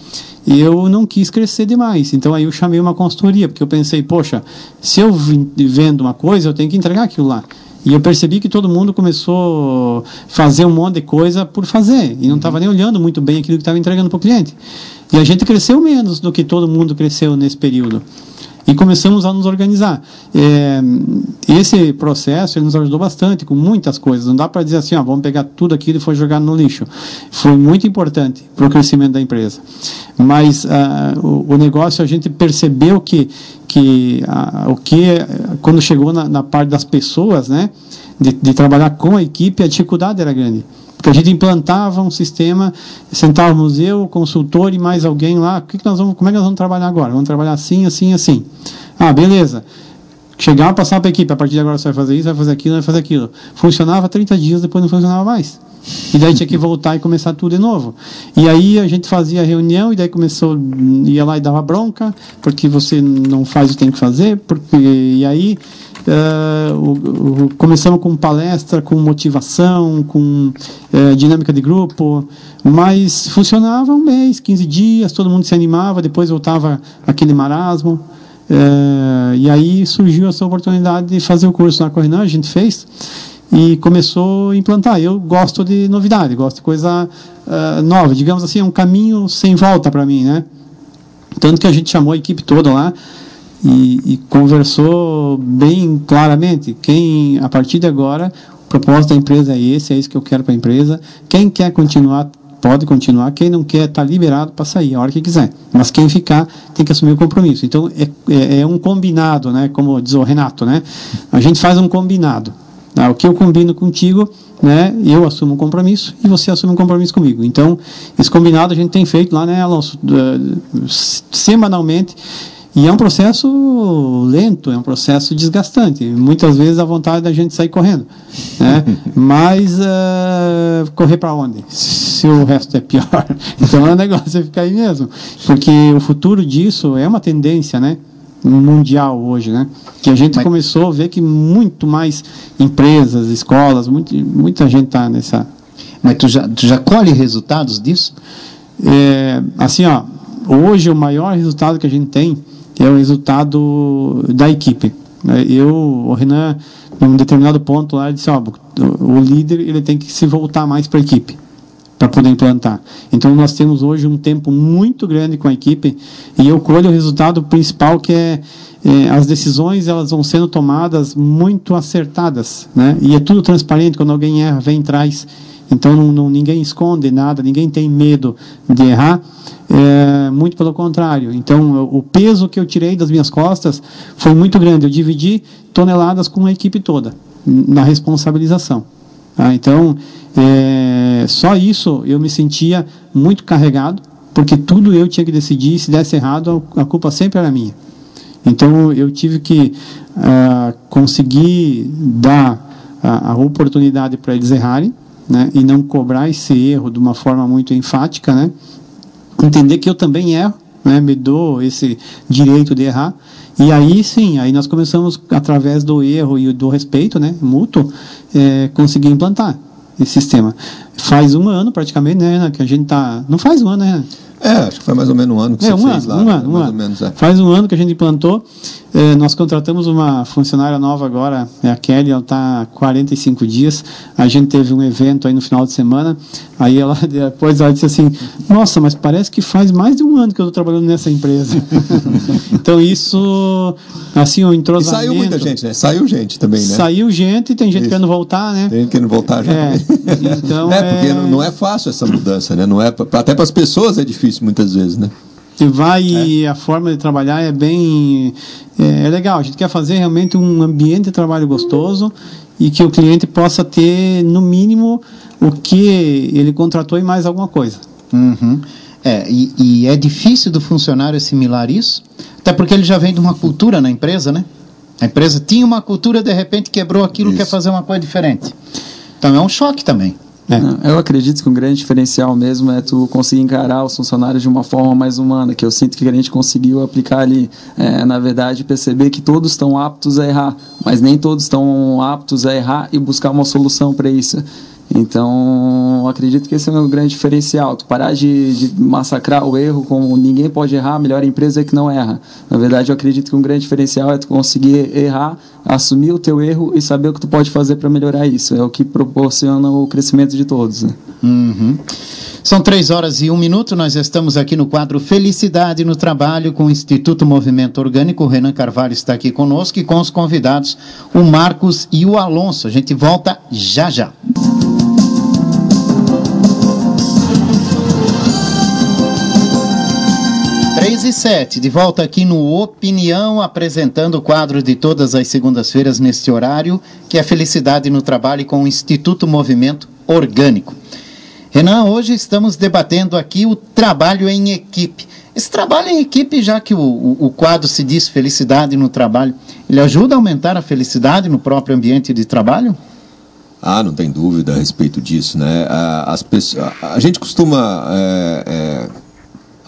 eu não quis crescer demais. Então aí eu chamei uma consultoria, porque eu pensei, poxa, se eu vendo uma coisa, eu tenho que entregar aquilo lá. E eu percebi que todo mundo começou a fazer um monte de coisa por fazer. E não estava nem olhando muito bem aquilo que estava entregando para o cliente. E a gente cresceu menos do que todo mundo cresceu nesse período e começamos a nos organizar. É, esse processo nos ajudou bastante com muitas coisas. Não dá para dizer assim, ó, vamos pegar tudo aquilo e foi jogar no lixo. Foi muito importante para o crescimento da empresa. Mas uh, o, o, negócio a gente percebeu que que uh, o que quando chegou na, na parte das pessoas, né, de, de trabalhar com a equipe, a dificuldade era grande. Porque a gente implantava um sistema, sentávamos eu, o consultor e mais alguém lá, que, que nós vamos, como é que nós vamos trabalhar agora? Vamos trabalhar assim, assim, assim. Ah, beleza. Chegava, passava para a equipe, a partir de agora você vai fazer isso, vai fazer aquilo, vai fazer aquilo. Funcionava 30 dias, depois não funcionava mais. E daí tinha que voltar e começar tudo de novo. E aí a gente fazia a reunião e daí começou, ia lá e dava bronca, porque você não faz o que tem que fazer, porque, e aí Uh, o, o, começamos com palestra, com motivação, com uh, dinâmica de grupo, mas funcionava um mês, 15 dias, todo mundo se animava, depois voltava aquele marasmo. Uh, e aí surgiu essa oportunidade de fazer o curso na Correnan, a gente fez e começou a implantar. Eu gosto de novidade, gosto de coisa nova, digamos assim, é um caminho sem volta para mim, né? Tanto que a gente chamou a equipe toda lá e, e, conversou bem claramente. Quem, a partir de agora, o propósito da empresa é esse, é isso que eu quero para a empresa. Quem quer continuar, pode continuar. Quem não quer, está liberado para sair a hora que quiser. Mas quem ficar, tem que assumir o compromisso. Então, é, é, é um combinado, né? como diz o Renato. Né? A gente faz um combinado. Tá? O que eu combino contigo, né, eu assumo um compromisso e você assume um compromisso comigo. Então, esse combinado a gente tem feito lá, né, Alonso, semanalmente e é um processo lento, é um processo desgastante. Muitas vezes a vontade da gente sair correndo. Né? <laughs> Mas uh, correr para onde? Se o resto é pior. <laughs> Então é um negócio é ficar aí mesmo. Porque o futuro disso é uma tendência, né? mundial hoje, né? Que a gente Mas... começou a ver que muito mais empresas, escolas, muito, muita gente está nessa. Mas tu já, tu já colhe resultados disso? É, assim, ó, hoje o maior resultado que a gente tem é o resultado da equipe. É, eu, o Renan, num determinado ponto lá, disse: ó, o líder ele tem que se voltar mais para a equipe para poder implantar. Então nós temos hoje um tempo muito grande com a equipe e eu colho o resultado principal que é, é, as decisões elas vão sendo tomadas muito acertadas, né? E é tudo transparente quando alguém erra vem traz. Então não, não, ninguém esconde nada, ninguém tem medo de errar. É, muito pelo contrário. Então, o peso que eu tirei das minhas costas foi muito grande. Eu dividi toneladas com a equipe toda na responsabilização. Tá? Então, é, só isso eu me sentia muito carregado, porque tudo eu tinha que decidir. Se desse errado, a culpa sempre era minha. Então, eu tive que uh, conseguir dar a, a oportunidade para eles errarem. Né, e não cobrar esse erro de uma forma muito enfática, né, entender que eu também erro, né, me dou esse direito de errar. E aí sim, aí nós começamos, através do erro e do respeito né, mútuo, é, conseguir implantar esse sistema. Faz um ano praticamente, né, que a gente está. Não faz um ano, né? É, acho que foi mais ou menos um ano que é, você um fez ano, lá. Um ano, um ano. Menos, é. Faz um ano que a gente implantou. É, nós contratamos uma funcionária nova agora, é a Kelly, ela está há 45 dias. A gente teve um evento aí no final de semana. Aí ela <laughs> depois ela disse assim: Nossa, mas parece que faz mais de um ano que eu estou trabalhando nessa empresa. <laughs> então isso, assim, o entrosamento. E saiu muita gente, né? Saiu gente também, né? Saiu gente, tem gente isso. querendo voltar, né? Tem gente querendo voltar já. É, então, <laughs> é porque é... não é fácil essa mudança, né? Não é, até para as pessoas é difícil muitas vezes, né? E vai é. e a forma de trabalhar é bem é, é, legal. A gente quer fazer realmente um ambiente de trabalho gostoso e que o cliente possa ter no mínimo o que ele contratou e mais alguma coisa. Uhum. É, e, e, é difícil do funcionário assimilar isso, até porque ele já vem de uma cultura na empresa, né? A empresa tinha uma cultura, de repente quebrou aquilo, isso. quer fazer uma coisa diferente. Então é um choque também. É. Eu acredito que um grande diferencial mesmo é tu conseguir encarar os funcionários de uma forma mais humana, que eu sinto que a gente conseguiu aplicar ali. É, na verdade, perceber que todos estão aptos a errar, mas nem todos estão aptos a errar e buscar uma solução para isso. Então, acredito que esse é o meu grande diferencial. Tu parar de, de, massacrar o erro como ninguém pode errar, a melhor empresa é que não erra. Na verdade, eu acredito que um grande diferencial é tu conseguir errar, assumir o teu erro e saber o que tu pode fazer para melhorar isso. É o que proporciona o crescimento de todos. Né? Uhum. São três horas e um minuto. Nós estamos aqui no quadro Felicidade no Trabalho com o Instituto Movimento Orgânico. O Renan Carvalho está aqui conosco e com os convidados, o Marcos e o Alonso. A gente volta já já. 3 e 7, de volta aqui no Opinião, apresentando o quadro de todas as segundas-feiras neste horário, que é Felicidade no Trabalho com o Instituto Movimento Orgânico. Renan, hoje estamos debatendo aqui o trabalho em equipe. Esse trabalho em equipe, já que o, o, o quadro se diz Felicidade no Trabalho, ele ajuda a aumentar a felicidade no próprio ambiente de trabalho? Ah, não tem dúvida a respeito disso, né? As pessoas, a gente costuma é, é,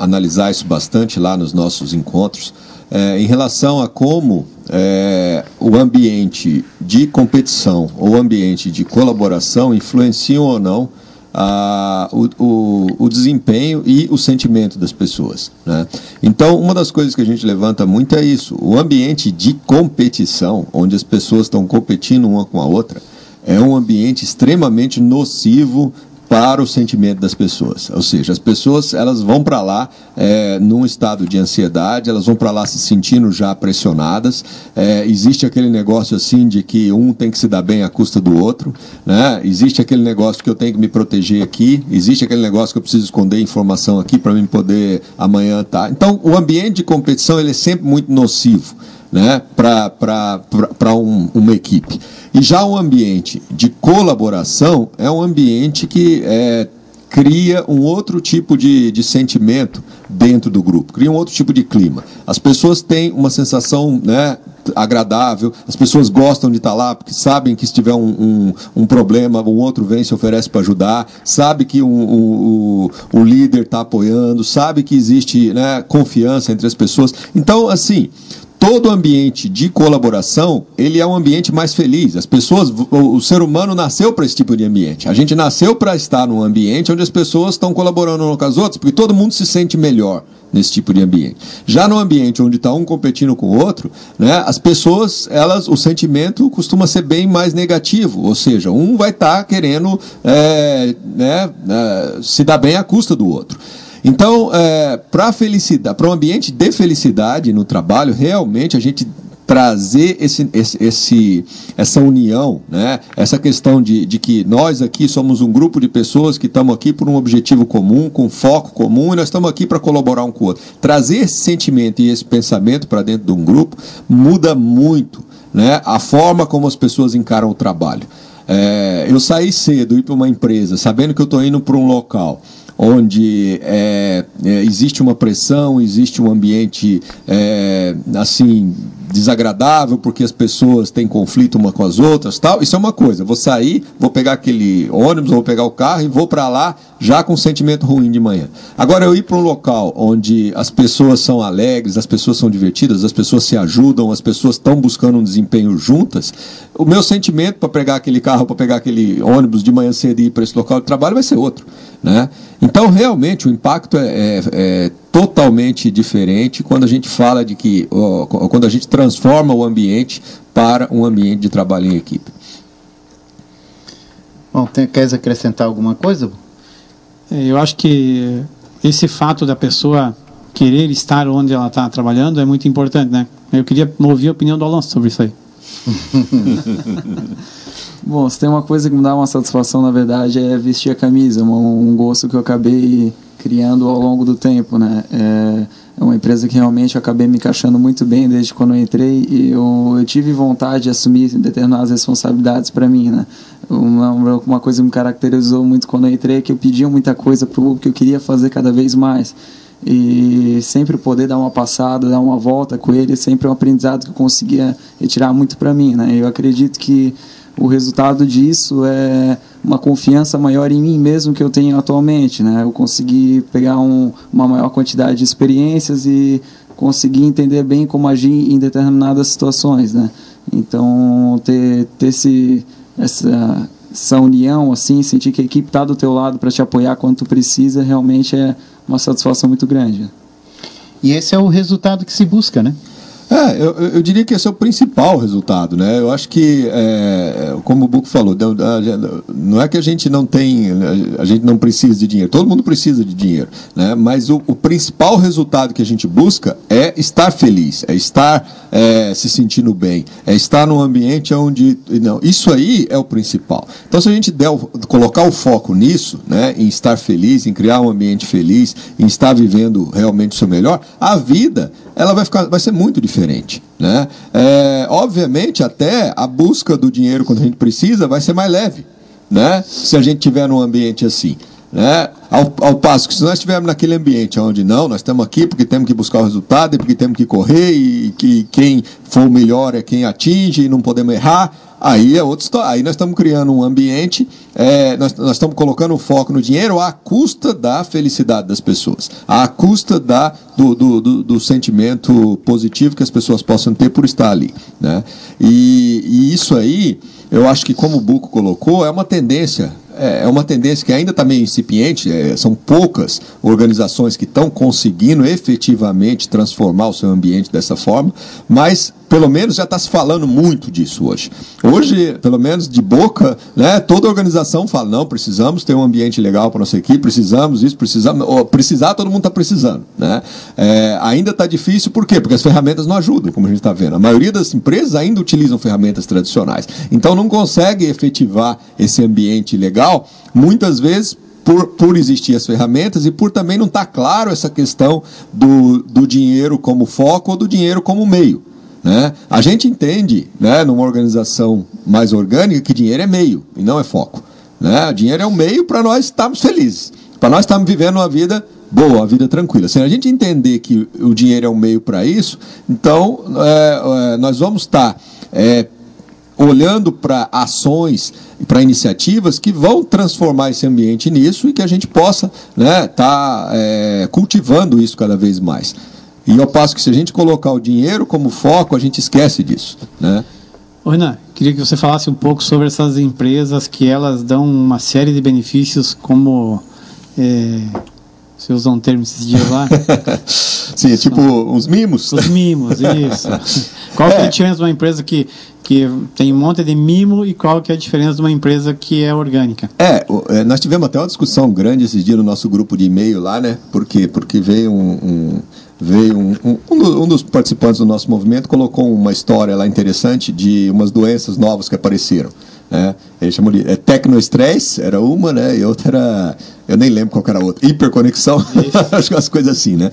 analisar isso bastante lá nos nossos encontros, é, em relação a como é, o ambiente de competição ou ambiente de colaboração influenciam ou não a, o, o, o, desempenho e o sentimento das pessoas. Né? Então, uma das coisas que a gente levanta muito é isso: o ambiente de competição, onde as pessoas estão competindo uma com a outra, é um ambiente extremamente nocivo para o sentimento das pessoas. Ou seja, as pessoas elas vão para lá é, num estado de ansiedade, elas vão para lá se sentindo já pressionadas. É, existe aquele negócio assim de que um tem que se dar bem à custa do outro, né? Existe aquele negócio que eu tenho que me proteger aqui, existe aquele negócio que eu preciso esconder informação aqui para mim poder amanhã tá. Então, o ambiente de competição ele é sempre muito nocivo, né? Para um, uma equipe. E já o ambiente de colaboração é um ambiente que é, cria um outro tipo de, de sentimento dentro do grupo, cria um outro tipo de clima. As pessoas têm uma sensação né, agradável, as pessoas gostam de estar lá porque sabem que se tiver um, um, um problema, um outro vem e se oferece para ajudar, sabe que um, o, o líder está apoiando, sabe que existe né, confiança entre as pessoas. Então, assim, todo ambiente de colaboração, ele é um ambiente mais feliz. As pessoas, o, o ser humano nasceu para esse tipo de ambiente. A gente nasceu para estar num ambiente onde as pessoas estão colaborando umas com as outras, porque todo mundo se sente melhor nesse tipo de ambiente. Já no ambiente onde está um competindo com o outro, né, as pessoas, elas, o sentimento costuma ser bem mais negativo, ou seja, um vai estar tá querendo é, né, é, se dar bem à custa do outro. Então, é, para felicidade, para um ambiente de felicidade no trabalho, realmente a gente trazer esse, esse, esse, essa união, né? essa questão de, de que nós aqui somos um grupo de pessoas que estamos aqui por um objetivo comum, com foco comum, e nós estamos aqui para colaborar um com o outro. Trazer esse sentimento e esse pensamento para dentro de um grupo muda muito né? a forma como as pessoas encaram o trabalho. É, eu saí cedo, ir para uma empresa, sabendo que eu estou indo para um local onde é, é, existe uma pressão, existe um ambiente é, assim desagradável porque as pessoas têm conflito uma com as outras, tal. Isso é uma coisa. Vou sair, vou pegar aquele ônibus, vou pegar o carro e vou para lá já com um sentimento ruim de manhã. Agora eu ir para um local onde as pessoas são alegres, as pessoas são divertidas, as pessoas se ajudam, as pessoas estão buscando um desempenho juntas, o meu sentimento para pegar aquele carro, para pegar aquele ônibus de manhã cedo e ir para esse local de trabalho vai ser outro, né? Então realmente o impacto é, é, é totalmente diferente quando a gente fala de que, ó, quando a gente transforma o ambiente para um ambiente de trabalho em equipe. Bom, tem, queres acrescentar alguma coisa? É, eu acho que esse fato da pessoa querer estar onde ela está trabalhando é muito importante, né? Eu queria ouvir a opinião do Alonso sobre isso aí. <laughs> Bom, se tem uma coisa que me dá uma satisfação, na verdade, é vestir a camisa, um, um gosto que eu acabei criando ao longo do tempo, né? É, é uma empresa que realmente eu acabei me encaixando muito bem desde quando eu entrei e eu, eu tive vontade de assumir determinadas responsabilidades para mim, né? Uma, uma coisa que me caracterizou muito quando eu entrei é que eu pedia muita coisa para o que eu queria fazer cada vez mais e sempre poder dar uma passada, dar uma volta com ele, sempre é um aprendizado que eu conseguia retirar muito para mim, né? Eu acredito que o resultado disso é uma confiança maior em mim mesmo que eu tenho atualmente, né? Eu consegui pegar um, uma maior quantidade de experiências e conseguir entender bem como agir em determinadas situações, né? Então ter, ter esse, essa, essa união, assim, sentir que a equipe está do teu lado para te apoiar quando tu precisa, realmente é uma satisfação muito grande. E esse é o resultado que se busca, né? É, eu, eu, diria que esse é o principal resultado, né? Eu acho que, é, como o Buco falou, não é que a gente não tem, a gente não precisa de dinheiro, todo mundo precisa de dinheiro, né? Mas o, o principal resultado que a gente busca é estar feliz, é estar é, se sentindo bem, é estar num ambiente onde, não, isso aí é o principal. Então, se a gente der, colocar o foco nisso, né? Em estar feliz, em criar um ambiente feliz, em estar vivendo realmente o seu melhor, a vida ela vai, ficar, vai ser muito diferente. Né? É, obviamente, até a busca do dinheiro quando a gente precisa vai ser mais leve, né? se a gente tiver num ambiente assim. Né? Ao, ao, passo que se nós estivermos naquele ambiente onde não, nós estamos aqui porque temos que buscar o resultado e porque temos que correr e que quem for o melhor é quem atinge e não podemos errar, aí é outra história. Aí nós estamos criando um ambiente, é, nós, nós estamos colocando o foco no dinheiro à custa da felicidade das pessoas, à custa da, do, do, do, do sentimento positivo que as pessoas possam ter por estar ali. Né? E, e isso aí, eu acho que como o Buco colocou, é uma tendência é, é uma tendência que ainda está meio incipiente, é, são poucas organizações que estão conseguindo efetivamente transformar o seu ambiente dessa forma, mas pelo menos já está se falando muito disso hoje. Hoje, pelo menos de boca, né, toda organização fala: não, precisamos ter um ambiente legal para nossa equipe, precisamos isso, precisamos. Ou, precisar, todo mundo está precisando. Né? É, ainda está difícil, por quê? Porque as ferramentas não ajudam, como a gente está vendo. A maioria das empresas ainda utilizam ferramentas tradicionais. Então não consegue efetivar esse ambiente legal, muitas vezes por, por existir as ferramentas e por também não estar tá claro essa questão do, do dinheiro como foco ou do dinheiro como meio. Né? A gente entende, né, numa organização mais orgânica, que dinheiro é meio e não é foco. Né? Dinheiro é um meio para nós estarmos felizes, para nós estarmos vivendo uma vida boa, uma vida tranquila. Se a gente entender que o dinheiro é um meio para isso, então é, é, nós vamos estar é, olhando para ações, para iniciativas que vão transformar esse ambiente nisso e que a gente possa estar né, tá, é, cultivando isso cada vez mais. E ao passo que se a gente colocar o dinheiro como foco, a gente esquece disso. Né? Ô, Renan, queria que você falasse um pouco sobre essas empresas que elas dão uma série de benefícios como. É, você usou um termo esses dias lá? <laughs> Sim, é tipo uns mimos. Os mimos, isso. <laughs> Qual é. é a diferença de uma empresa que, que tem um monte de mimo e qual que é a diferença de uma empresa que é orgânica? É, é nós tivemos até uma discussão grande esses dias no nosso grupo de e-mail lá, né? Por quê? Porque veio um, um veio um, um, um, dos participantes do nosso movimento colocou uma história lá interessante de umas doenças novas que apareceram. Né? Ele chamou de é, tecnoestresse, era uma, né? E outra era eu nem lembro qual era a outra, hiperconexão, <laughs> acho que umas coisas assim, né?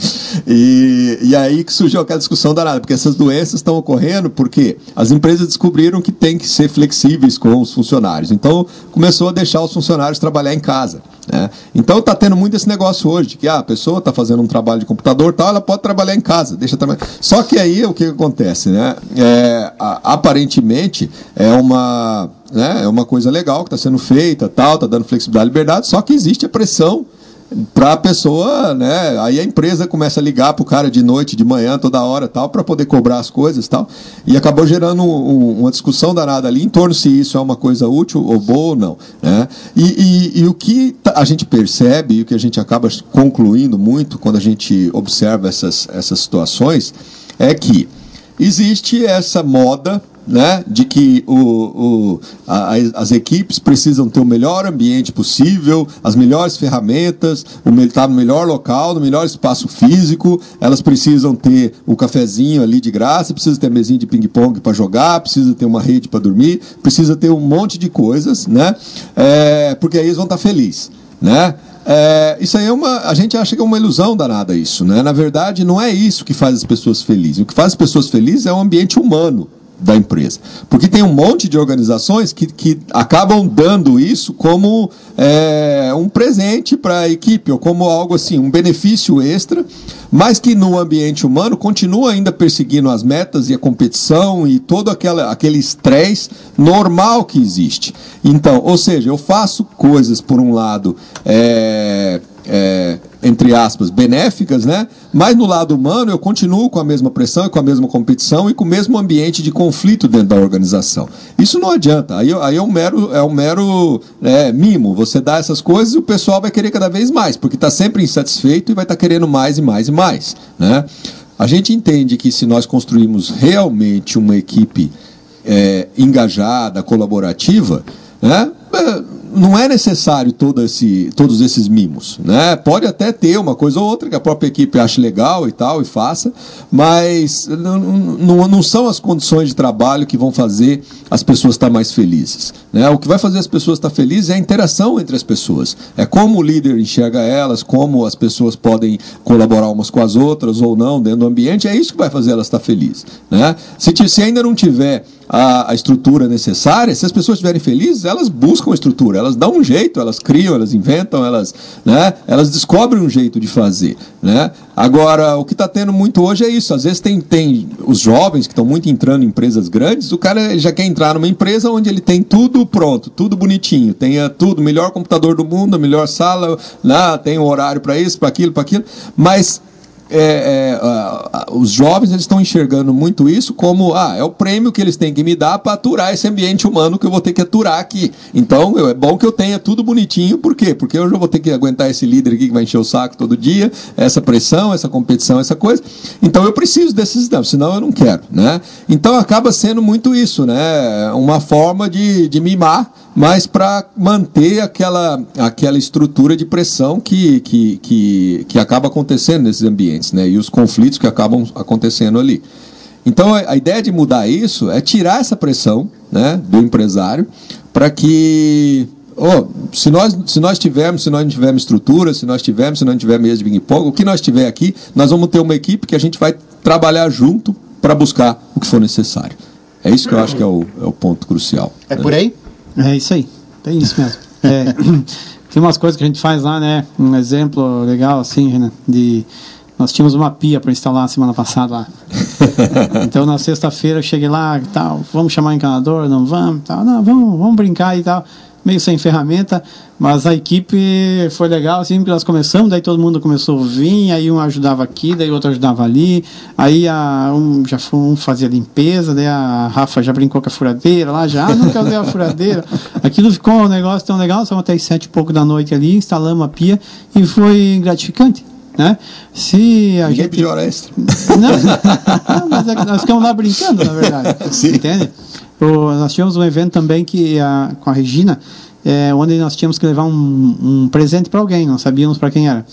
E, e aí que surgiu aquela discussão danada, porque essas doenças estão ocorrendo porque as empresas descobriram que tem que ser flexíveis com os funcionários. Então, começou a deixar os funcionários trabalhar em casa. Né? Então, está tendo muito esse negócio hoje, de que ah, a pessoa está fazendo um trabalho de computador tal, ela pode trabalhar em casa, deixa trabalhar. Só que aí o que acontece, né? É, aparentemente é uma, né, é uma coisa legal que está sendo feita, tal, está dando flexibilidade liberdade, só que existe a pressão para a pessoa, né? Aí a empresa começa a ligar para o cara de noite, de manhã, toda hora, tal, para poder cobrar as coisas, tal. E acabou gerando um, um, uma discussão danada ali em torno se isso é uma coisa útil ou boa ou não, né? E, e, e o que a gente percebe e o que a gente acaba concluindo muito quando a gente observa essas, essas situações é que existe essa moda né, de que o, o, a, as equipes precisam ter o melhor ambiente possível, as melhores ferramentas, estar tá no melhor local, no melhor espaço físico, elas precisam ter o cafezinho ali de graça, precisa ter mesinha de ping-pong para jogar, precisa ter uma rede para dormir, precisa ter um monte de coisas, né, é, porque aí eles vão estar tá felizes. Né? É, isso aí é uma. A gente acha que é uma ilusão danada isso, né? Na verdade, não é isso que faz as pessoas felizes. O que faz as pessoas felizes é o ambiente humano da empresa. Porque tem um monte de organizações que, que acabam dando isso como é, um presente para a equipe, ou como algo assim, um benefício extra, mas que no ambiente humano continua ainda perseguindo as metas e a competição e todo aquela, aquele estresse normal que existe. Então, ou seja, eu faço coisas, por um lado, é, é, entre aspas, benéficas, né? Mas no lado humano eu continuo com a mesma pressão com a mesma competição e com o mesmo ambiente de conflito dentro da organização. Isso não adianta. Aí, aí é um mero, é um mero é, mimo. Você dá essas coisas e o pessoal vai querer cada vez mais, porque está sempre insatisfeito e vai estar tá querendo mais e mais e mais, né? A gente entende que se nós construirmos realmente uma equipe é, engajada, colaborativa, né? Não é necessário todo esse, todos esses mimos, né? Pode até ter uma coisa ou outra que a própria equipe ache legal e tal e faça, mas não, não, não são as condições de trabalho que vão fazer as pessoas estar mais felizes, né? O que vai fazer as pessoas estar felizes é a interação entre as pessoas, é como o líder enxerga elas, como as pessoas podem colaborar umas com as outras ou não dentro do ambiente, é isso que vai fazer elas estar felizes, né? Se, se ainda não tiver a, a, estrutura necessária, se as pessoas estiverem felizes, elas buscam a estrutura, elas dão um jeito, elas criam, elas inventam, elas, né, elas descobrem um jeito de fazer. Né? Agora, o que está tendo muito hoje é isso. Às vezes tem, tem os jovens que estão muito entrando em empresas grandes, o cara já quer entrar numa empresa onde ele tem tudo pronto, tudo bonitinho, tenha tudo, melhor computador do mundo, a melhor sala, lá, tem um horário para isso, para aquilo, para aquilo, mas é, é, os jovens eles estão enxergando muito isso como ah, é o prêmio que eles têm que me dar para aturar esse ambiente humano que eu vou ter que aturar aqui. Então eu, é bom que eu tenha tudo bonitinho, por quê? Porque eu já vou ter que aguentar esse líder aqui que vai encher o saco todo dia, essa pressão, essa competição, essa coisa. Então eu preciso desses não, senão eu não quero. Né? Então acaba sendo muito isso, né? uma forma de, de mimar mas para manter aquela, aquela estrutura de pressão que, que, que, que acaba acontecendo nesses ambientes, né? e os conflitos que acabam acontecendo ali. Então, a, ideia de mudar isso é tirar essa pressão né, do empresário para que oh, se, nós, se nós tivermos, se nós não tivermos estrutura, se nós tivermos, se nós não tivermos mesa de ping-pong, o que nós tiver aqui, nós vamos ter uma equipe que a gente vai trabalhar junto para buscar o que for necessário. É isso que eu acho que é o, é o ponto crucial. É né? por aí? É isso aí, tem isso mesmo. É, <clears throat> tem umas coisas que a gente faz lá, né? Um exemplo legal, assim, Renan, de. Nós tínhamos uma pia para instalar semana passada lá. <laughs> então na sexta-feira eu cheguei lá e tal, vamos chamar o encanador, não vamos, tal, não, vamos, vamos brincar e tal meio sem ferramenta, mas a equipe foi legal, assim, porque nós começamos, daí todo mundo começou a vir, aí um ajudava aqui, daí outro ajudava ali, aí a, um já foi, um fazia limpeza, daí a Rafa já brincou com a furadeira lá, já, ah, nunca usei a furadeira. Aquilo ficou um negócio tão legal, só até as sete e pouco da noite ali, instalamos a pia e foi gratificante. Né? Se a Ninguém gente... pediu hora extra. Não, <laughs> mas é nós ficamos lá brincando, na verdade. <laughs> Sim. Entende? O, nós tínhamos um evento também que a, com a Regina, é, onde nós tínhamos que levar um, um presente para alguém, não sabíamos para quem era.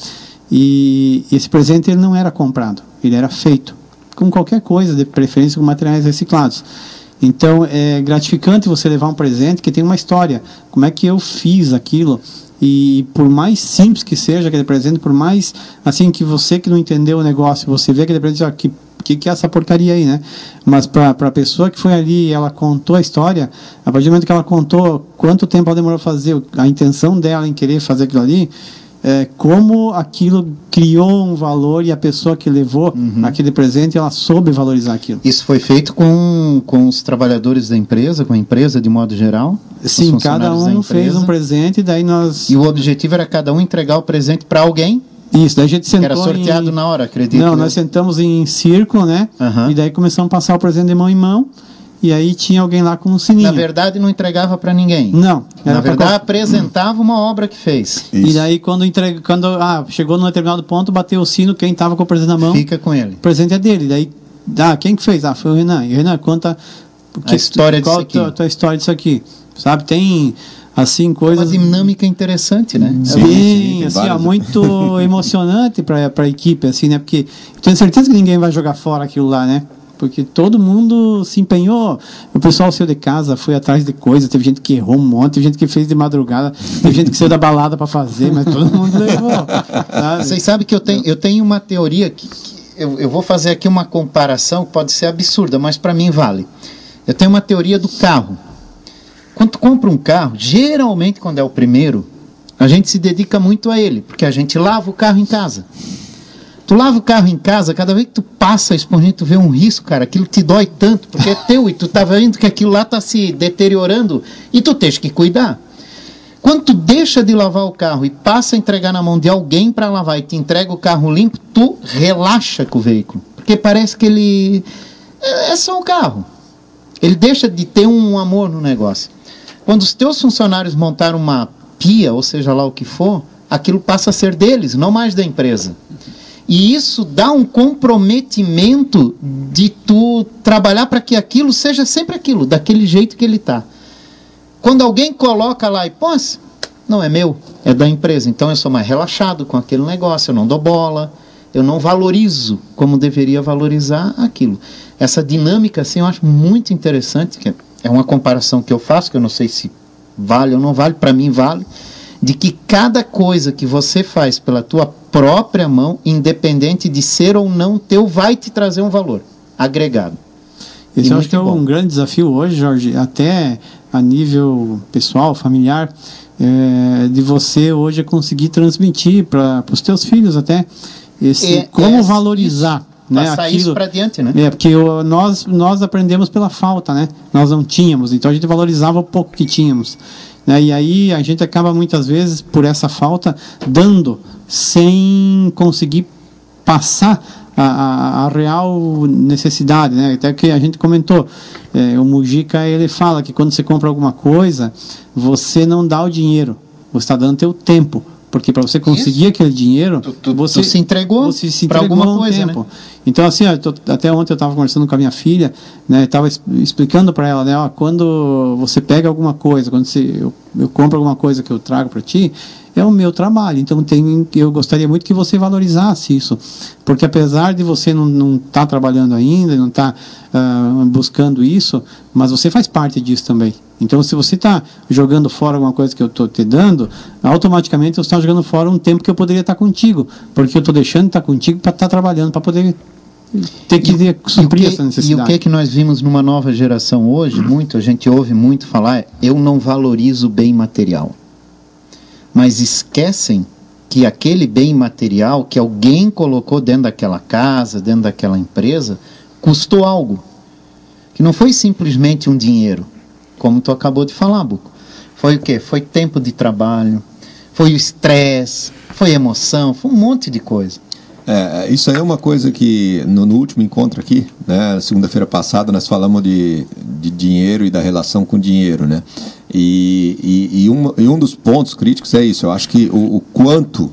E esse presente ele não era comprado, ele era feito com qualquer coisa, de preferência com materiais reciclados. Então é gratificante você levar um presente que tem uma história. Como é que eu fiz aquilo? E por mais simples que seja aquele presente, por mais assim que você que não entendeu o negócio, você vê aquele presente, ó, que que, que é essa porcaria aí, né? Mas para a pessoa que foi ali ela contou a história, a partir do momento que ela contou quanto tempo ela demorou a fazer, a intenção dela em querer fazer aquilo ali, é, como aquilo criou um valor e a pessoa que levou uhum. aquele presente ela soube valorizar aquilo. Isso foi feito com, com os trabalhadores da empresa, com a empresa de modo geral? Sim, cada um fez um presente, daí nós. E o objetivo era cada um entregar o presente para alguém isso, daí a gente sentou. Era sorteado em... na hora, acredito. Não, né? nós sentamos em círculo, né? Uhum. E daí começamos a passar o presente de mão em mão. E aí tinha alguém lá com um sininho. Na verdade, não entregava para ninguém. Não. Na verdade, apresentava uma obra que fez. Isso. E daí, quando, entrega, quando ah, chegou num determinado ponto, bateu o sino, quem estava com o presente na mão. Fica com ele. O presente é dele. Daí, ah, quem que fez? Ah, foi o Renan. E o Renan conta. Que, a história qual disso aqui. Qual a tua história disso aqui? Sabe, tem assim coisas uma dinâmica interessante né sim, sim assim ó, muito <laughs> emocionante para a equipe assim né porque eu tenho certeza que ninguém vai jogar fora aquilo lá né porque todo mundo se empenhou. O pessoal saiu de casa, foi atrás de coisas. Teve gente que errou um monte, teve gente que fez de madrugada, teve gente que saiu da balada para fazer, mas todo mundo levou. <laughs> Sabe? Vocês sabem que eu tenho, eu tenho uma teoria que, que eu, eu vou fazer aqui uma comparação que pode ser absurda, mas para mim vale. Eu tenho uma teoria do carro. Quando tu compra um carro, geralmente quando é o primeiro, a gente se dedica muito a ele, porque a gente lava o carro em casa. Tu lava o carro em casa, cada vez que tu passa a esponjinha, tu vê um risco, cara, aquilo te dói tanto, porque é <laughs> teu e tu tá vendo que aquilo lá tá se deteriorando e tu tens que cuidar. Quando tu deixa de lavar o carro e passa a entregar na mão de alguém para lavar e te entrega o carro limpo, tu relaxa com o veículo, porque parece que ele é, é só um carro. Ele deixa de ter um amor no negócio. Quando os teus funcionários montaram uma pia, ou seja lá o que for, aquilo passa a ser deles, não mais da empresa. E isso dá um comprometimento de tu trabalhar para que aquilo seja sempre aquilo, daquele jeito que ele está. Quando alguém coloca lá e, pô, não é meu, é da empresa. Então eu sou mais relaxado com aquele negócio, eu não dou bola, eu não valorizo como deveria valorizar aquilo. Essa dinâmica, assim, eu acho muito interessante, que é uma comparação que eu faço, que eu não sei se vale ou não vale, para mim vale, de que cada coisa que você faz pela tua própria mão, independente de ser ou não teu, vai te trazer um valor agregado. Esse eu acho que é um grande desafio hoje, Jorge, até a nível pessoal, familiar, é, de você hoje conseguir transmitir para os teus filhos até esse, é, como é, valorizar. Isso né? Passar Aquilo, isso para diante, né? É, porque nós, nós aprendemos pela falta, né? Nós não tínhamos, então a gente valorizava o pouco que tínhamos. Né? E aí a gente acaba muitas vezes, por essa falta, dando sem conseguir passar a, a, a, real necessidade, né? Até que a gente comentou, é, o Mujica ele fala que quando você compra alguma coisa, você não dá o dinheiro, você está dando teu tempo. Porque para você conseguir Isso. aquele dinheiro, tu, tu, você tu se entregou, você se entregou para alguma coisa, tempo. Né? Então assim, ó, tô, até ontem eu estava conversando com a minha filha, né, estava explicando para ela, né, ó, quando você pega alguma coisa, quando você, eu, eu compro alguma coisa que eu trago para ti, é o meu trabalho. Então tem, eu gostaria muito que você valorizasse isso, porque apesar de você não estar tá trabalhando ainda, não estar tá, uh, buscando isso, mas você faz parte disso também. Então, se você está jogando fora alguma coisa que eu estou te dando, automaticamente você está jogando fora um tempo que eu poderia estar tá contigo, porque eu estou deixando de estar tá contigo para estar tá trabalhando, para poder ter que e, suprir que, essa necessidade. E o que é que nós vimos numa nova geração hoje? Muito, a gente ouve muito falar, eu não valorizo o bem material. Mas esquecem que aquele bem material que alguém colocou dentro daquela casa, dentro daquela empresa, custou algo. Que não foi simplesmente um dinheiro como tu acabou de falar, Buco. Foi o quê? Foi tempo de trabalho, foi o estresse, foi emoção, foi um monte de coisa. É, isso aí é uma coisa que no, no último encontro aqui, né, segunda-feira passada, nós falamos de, de dinheiro e da relação com dinheiro, né? E, e, e, um, e um dos pontos críticos é isso. Eu acho que o, o quanto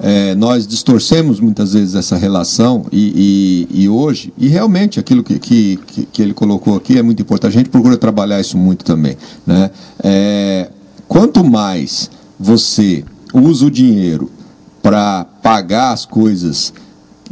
é, nós distorcemos muitas vezes essa relação e, e, e hoje, e realmente aquilo que, que, que, ele colocou aqui é muito importante, a gente procura trabalhar isso muito também. Né? É, quanto mais você usa o dinheiro para pagar as coisas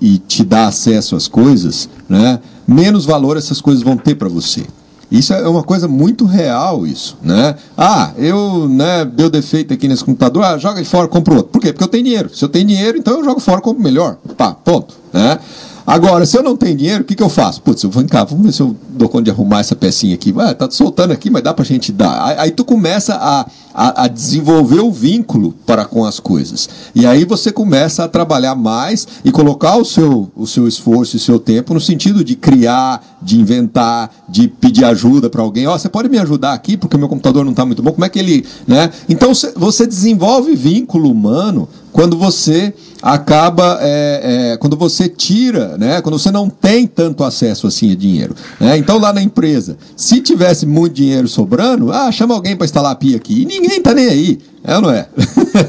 e te dar acesso às coisas, né, menos valor essas coisas vão ter para você. Isso é uma coisa muito real, isso, né? Ah, eu, né, deu defeito aqui nesse computador, ah, joga ele fora, compra outro. Por quê? Porque eu tenho dinheiro. Se eu tenho dinheiro, então eu jogo fora, compro melhor. Pá, ponto, né? Agora, se eu não tenho dinheiro, o que, que eu faço? Putz, eu vou cá, vamos ver se eu dou conta de arrumar essa pecinha aqui. Vai, tá soltando aqui, mas dá pra gente dar. Aí, tu começa a, a, a, desenvolver o vínculo para com as coisas. E aí você começa a trabalhar mais e colocar o seu, o seu esforço e o seu tempo no sentido de criar, de inventar, de pedir ajuda para alguém. Ó, oh, você pode me ajudar aqui porque o meu computador não está muito bom. Como é que ele. Né? Então você desenvolve vínculo humano quando você acaba, é, é, quando você tira, né, quando você não tem tanto acesso assim a dinheiro. Né? Então lá na empresa, se tivesse muito dinheiro sobrando, ah, chama alguém para instalar a pia aqui. E ninguém tá nem aí. É ou não é?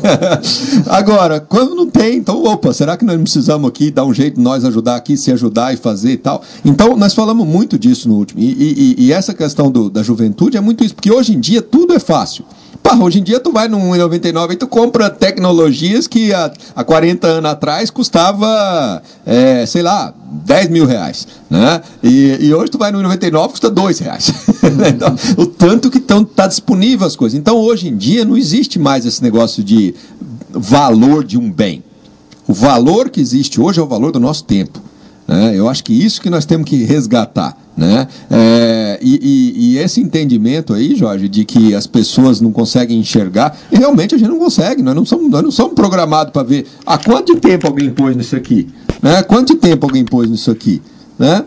<laughs> Agora, quando não tem, então, opa, será que nós precisamos aqui dar um jeito, nós ajudar aqui, se ajudar e fazer e tal? Então, nós falamos muito disso no último. E, e, e essa questão do, da juventude é muito isso, porque hoje em dia tudo é fácil. Pá, hoje em dia tu vai no 1,99 e tu compra tecnologias que há, há 40 anos atrás custava, é, sei lá, 10 mil reais. Né? E, e hoje tu vai no 1,99 custa 2 reais. <laughs> então, o tanto que está disponível as coisas. Então hoje em dia não existe mais esse negócio de valor de um bem. O valor que existe hoje é o valor do nosso tempo. Né? Eu acho que isso que nós temos que resgatar. Né? É, e, e, e, esse entendimento aí, Jorge, de que as pessoas não conseguem enxergar, realmente a gente não consegue, nós não somos, nós não somos programados para ver há quanto tempo alguém pôs nisso aqui. Né? Quanto tempo alguém pôs nisso aqui? Né?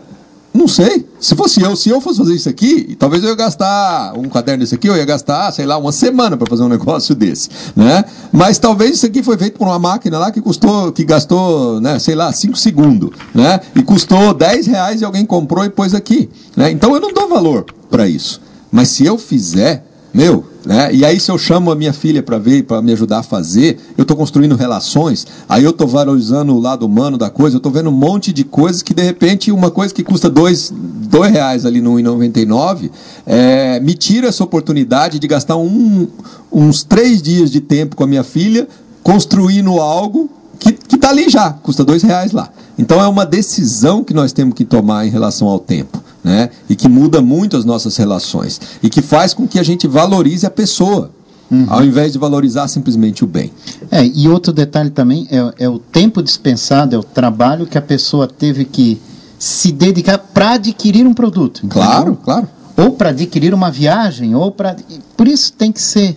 Não sei. Se fosse eu, se eu fosse fazer isso aqui, talvez eu ia gastar um caderno desse aqui, eu ia gastar, sei lá, uma semana para fazer um <laughs> negócio desse, né? Mas talvez isso aqui foi feito por uma máquina lá que custou, que gastou, né, sei lá, 5 segundos, né? E custou 10 reais e alguém comprou e pôs aqui, né? Então eu não dou valor para isso. Mas se eu fizer, meu, né? E aí, se eu chamo a minha filha para ver, para me ajudar a fazer, eu estou construindo relações, aí eu estou valorizando o lado humano da coisa, eu estou vendo um monte de coisas que, de repente, uma coisa que custa dois, dois reais ali no 1,99, é, me tira essa oportunidade de gastar um, uns três dias de tempo com a minha filha, construindo algo que está ali já, custa dois reais lá. Então, é uma decisão que nós temos que tomar em relação ao tempo né? e que muda muito as nossas relações e que faz com que a gente valorize a pessoa. Uhum. Ao invés de valorizar simplesmente o bem. É, e outro detalhe também é, é o tempo dispensado, é o trabalho que a pessoa teve que se dedicar para adquirir um produto. Entendeu? Claro, claro. Ou para adquirir uma viagem, ou para. Por isso tem que ser.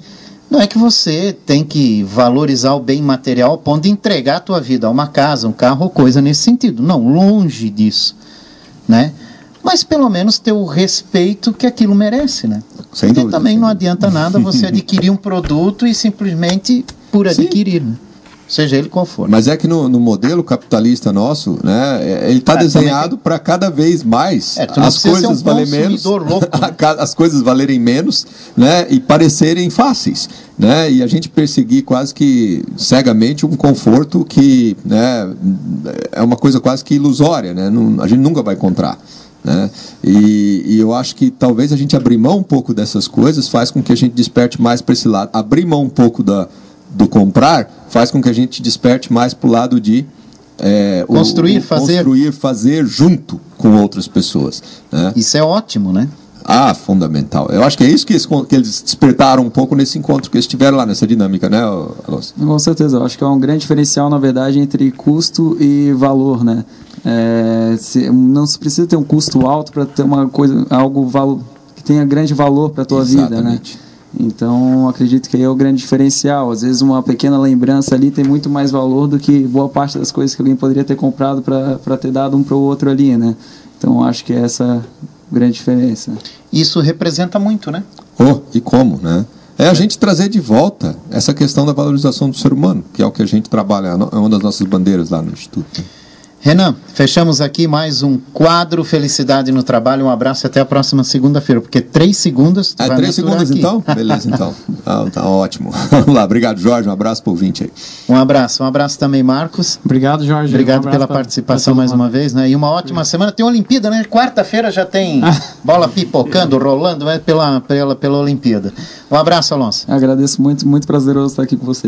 Não é que você tem que valorizar o bem material ao ponto de entregar a tua vida a uma casa, um carro ou coisa nesse sentido. Não, longe disso. Né? Mas pelo menos ter o respeito que aquilo merece, né? Sem Porque dúvida, também não adianta nada você <laughs> adquirir um produto e simplesmente por adquirir, né? seja ele qual for. Mas é que no, no modelo capitalista nosso, né, é, ele está desenhado para cada vez mais é, as coisas um valerem menos, louco, <laughs> né? as coisas valerem menos, né, e parecerem fáceis, né, e a gente perseguir quase que cegamente um conforto que, né, é uma coisa quase que ilusória, né, não, a gente nunca vai encontrar. Né? E, e, eu acho que talvez a gente abrir mão um pouco dessas coisas faz com que a gente desperte mais para esse lado. Abrir mão um pouco da, do comprar faz com que a gente desperte mais para o lado de é, construir, o, o, fazer. construir, fazer junto com outras pessoas. Né? Isso é ótimo, né? Ah, fundamental. Eu acho que é isso que eles, que eles despertaram um pouco nesse encontro que eles tiveram lá, nessa dinâmica, né, Alonso? Com certeza. Eu acho que é um grande diferencial, na verdade, entre custo e valor, né? É, se, não se precisa ter um custo alto para ter uma coisa, algo valo, que tenha grande valor para a tua Exatamente. vida, né? Então, acredito que aí é o grande diferencial. Às vezes, uma pequena lembrança ali tem muito mais valor do que boa parte das coisas que alguém poderia ter comprado para ter dado um para o outro ali, né? Então, acho que é essa grande diferença. Isso representa muito, né? Oh, e como, né? É a gente trazer de volta essa questão da valorização do ser humano, que é o que a gente trabalha, é uma das nossas bandeiras lá no Instituto. Renan, fechamos aqui mais um quadro Felicidade no Trabalho. Um abraço e até a próxima segunda-feira, porque três segundas. É três segundas aqui. então? Beleza, então. Ah, <laughs> tá ótimo. <laughs> Vamos lá, obrigado, Jorge. Um abraço para o ouvinte aí. Um abraço, um abraço também, Marcos. Obrigado, Jorge. Obrigado um pela participação mais uma vez, né? E uma ótima Obrigado. semana. Tem Olimpíada, né? Quarta-feira já tem <laughs> bola pipocando, rolando, né? pela, pela, pela Olimpíada. Um abraço, Alonso. agradeço muito, muito prazeroso estar aqui com vocês.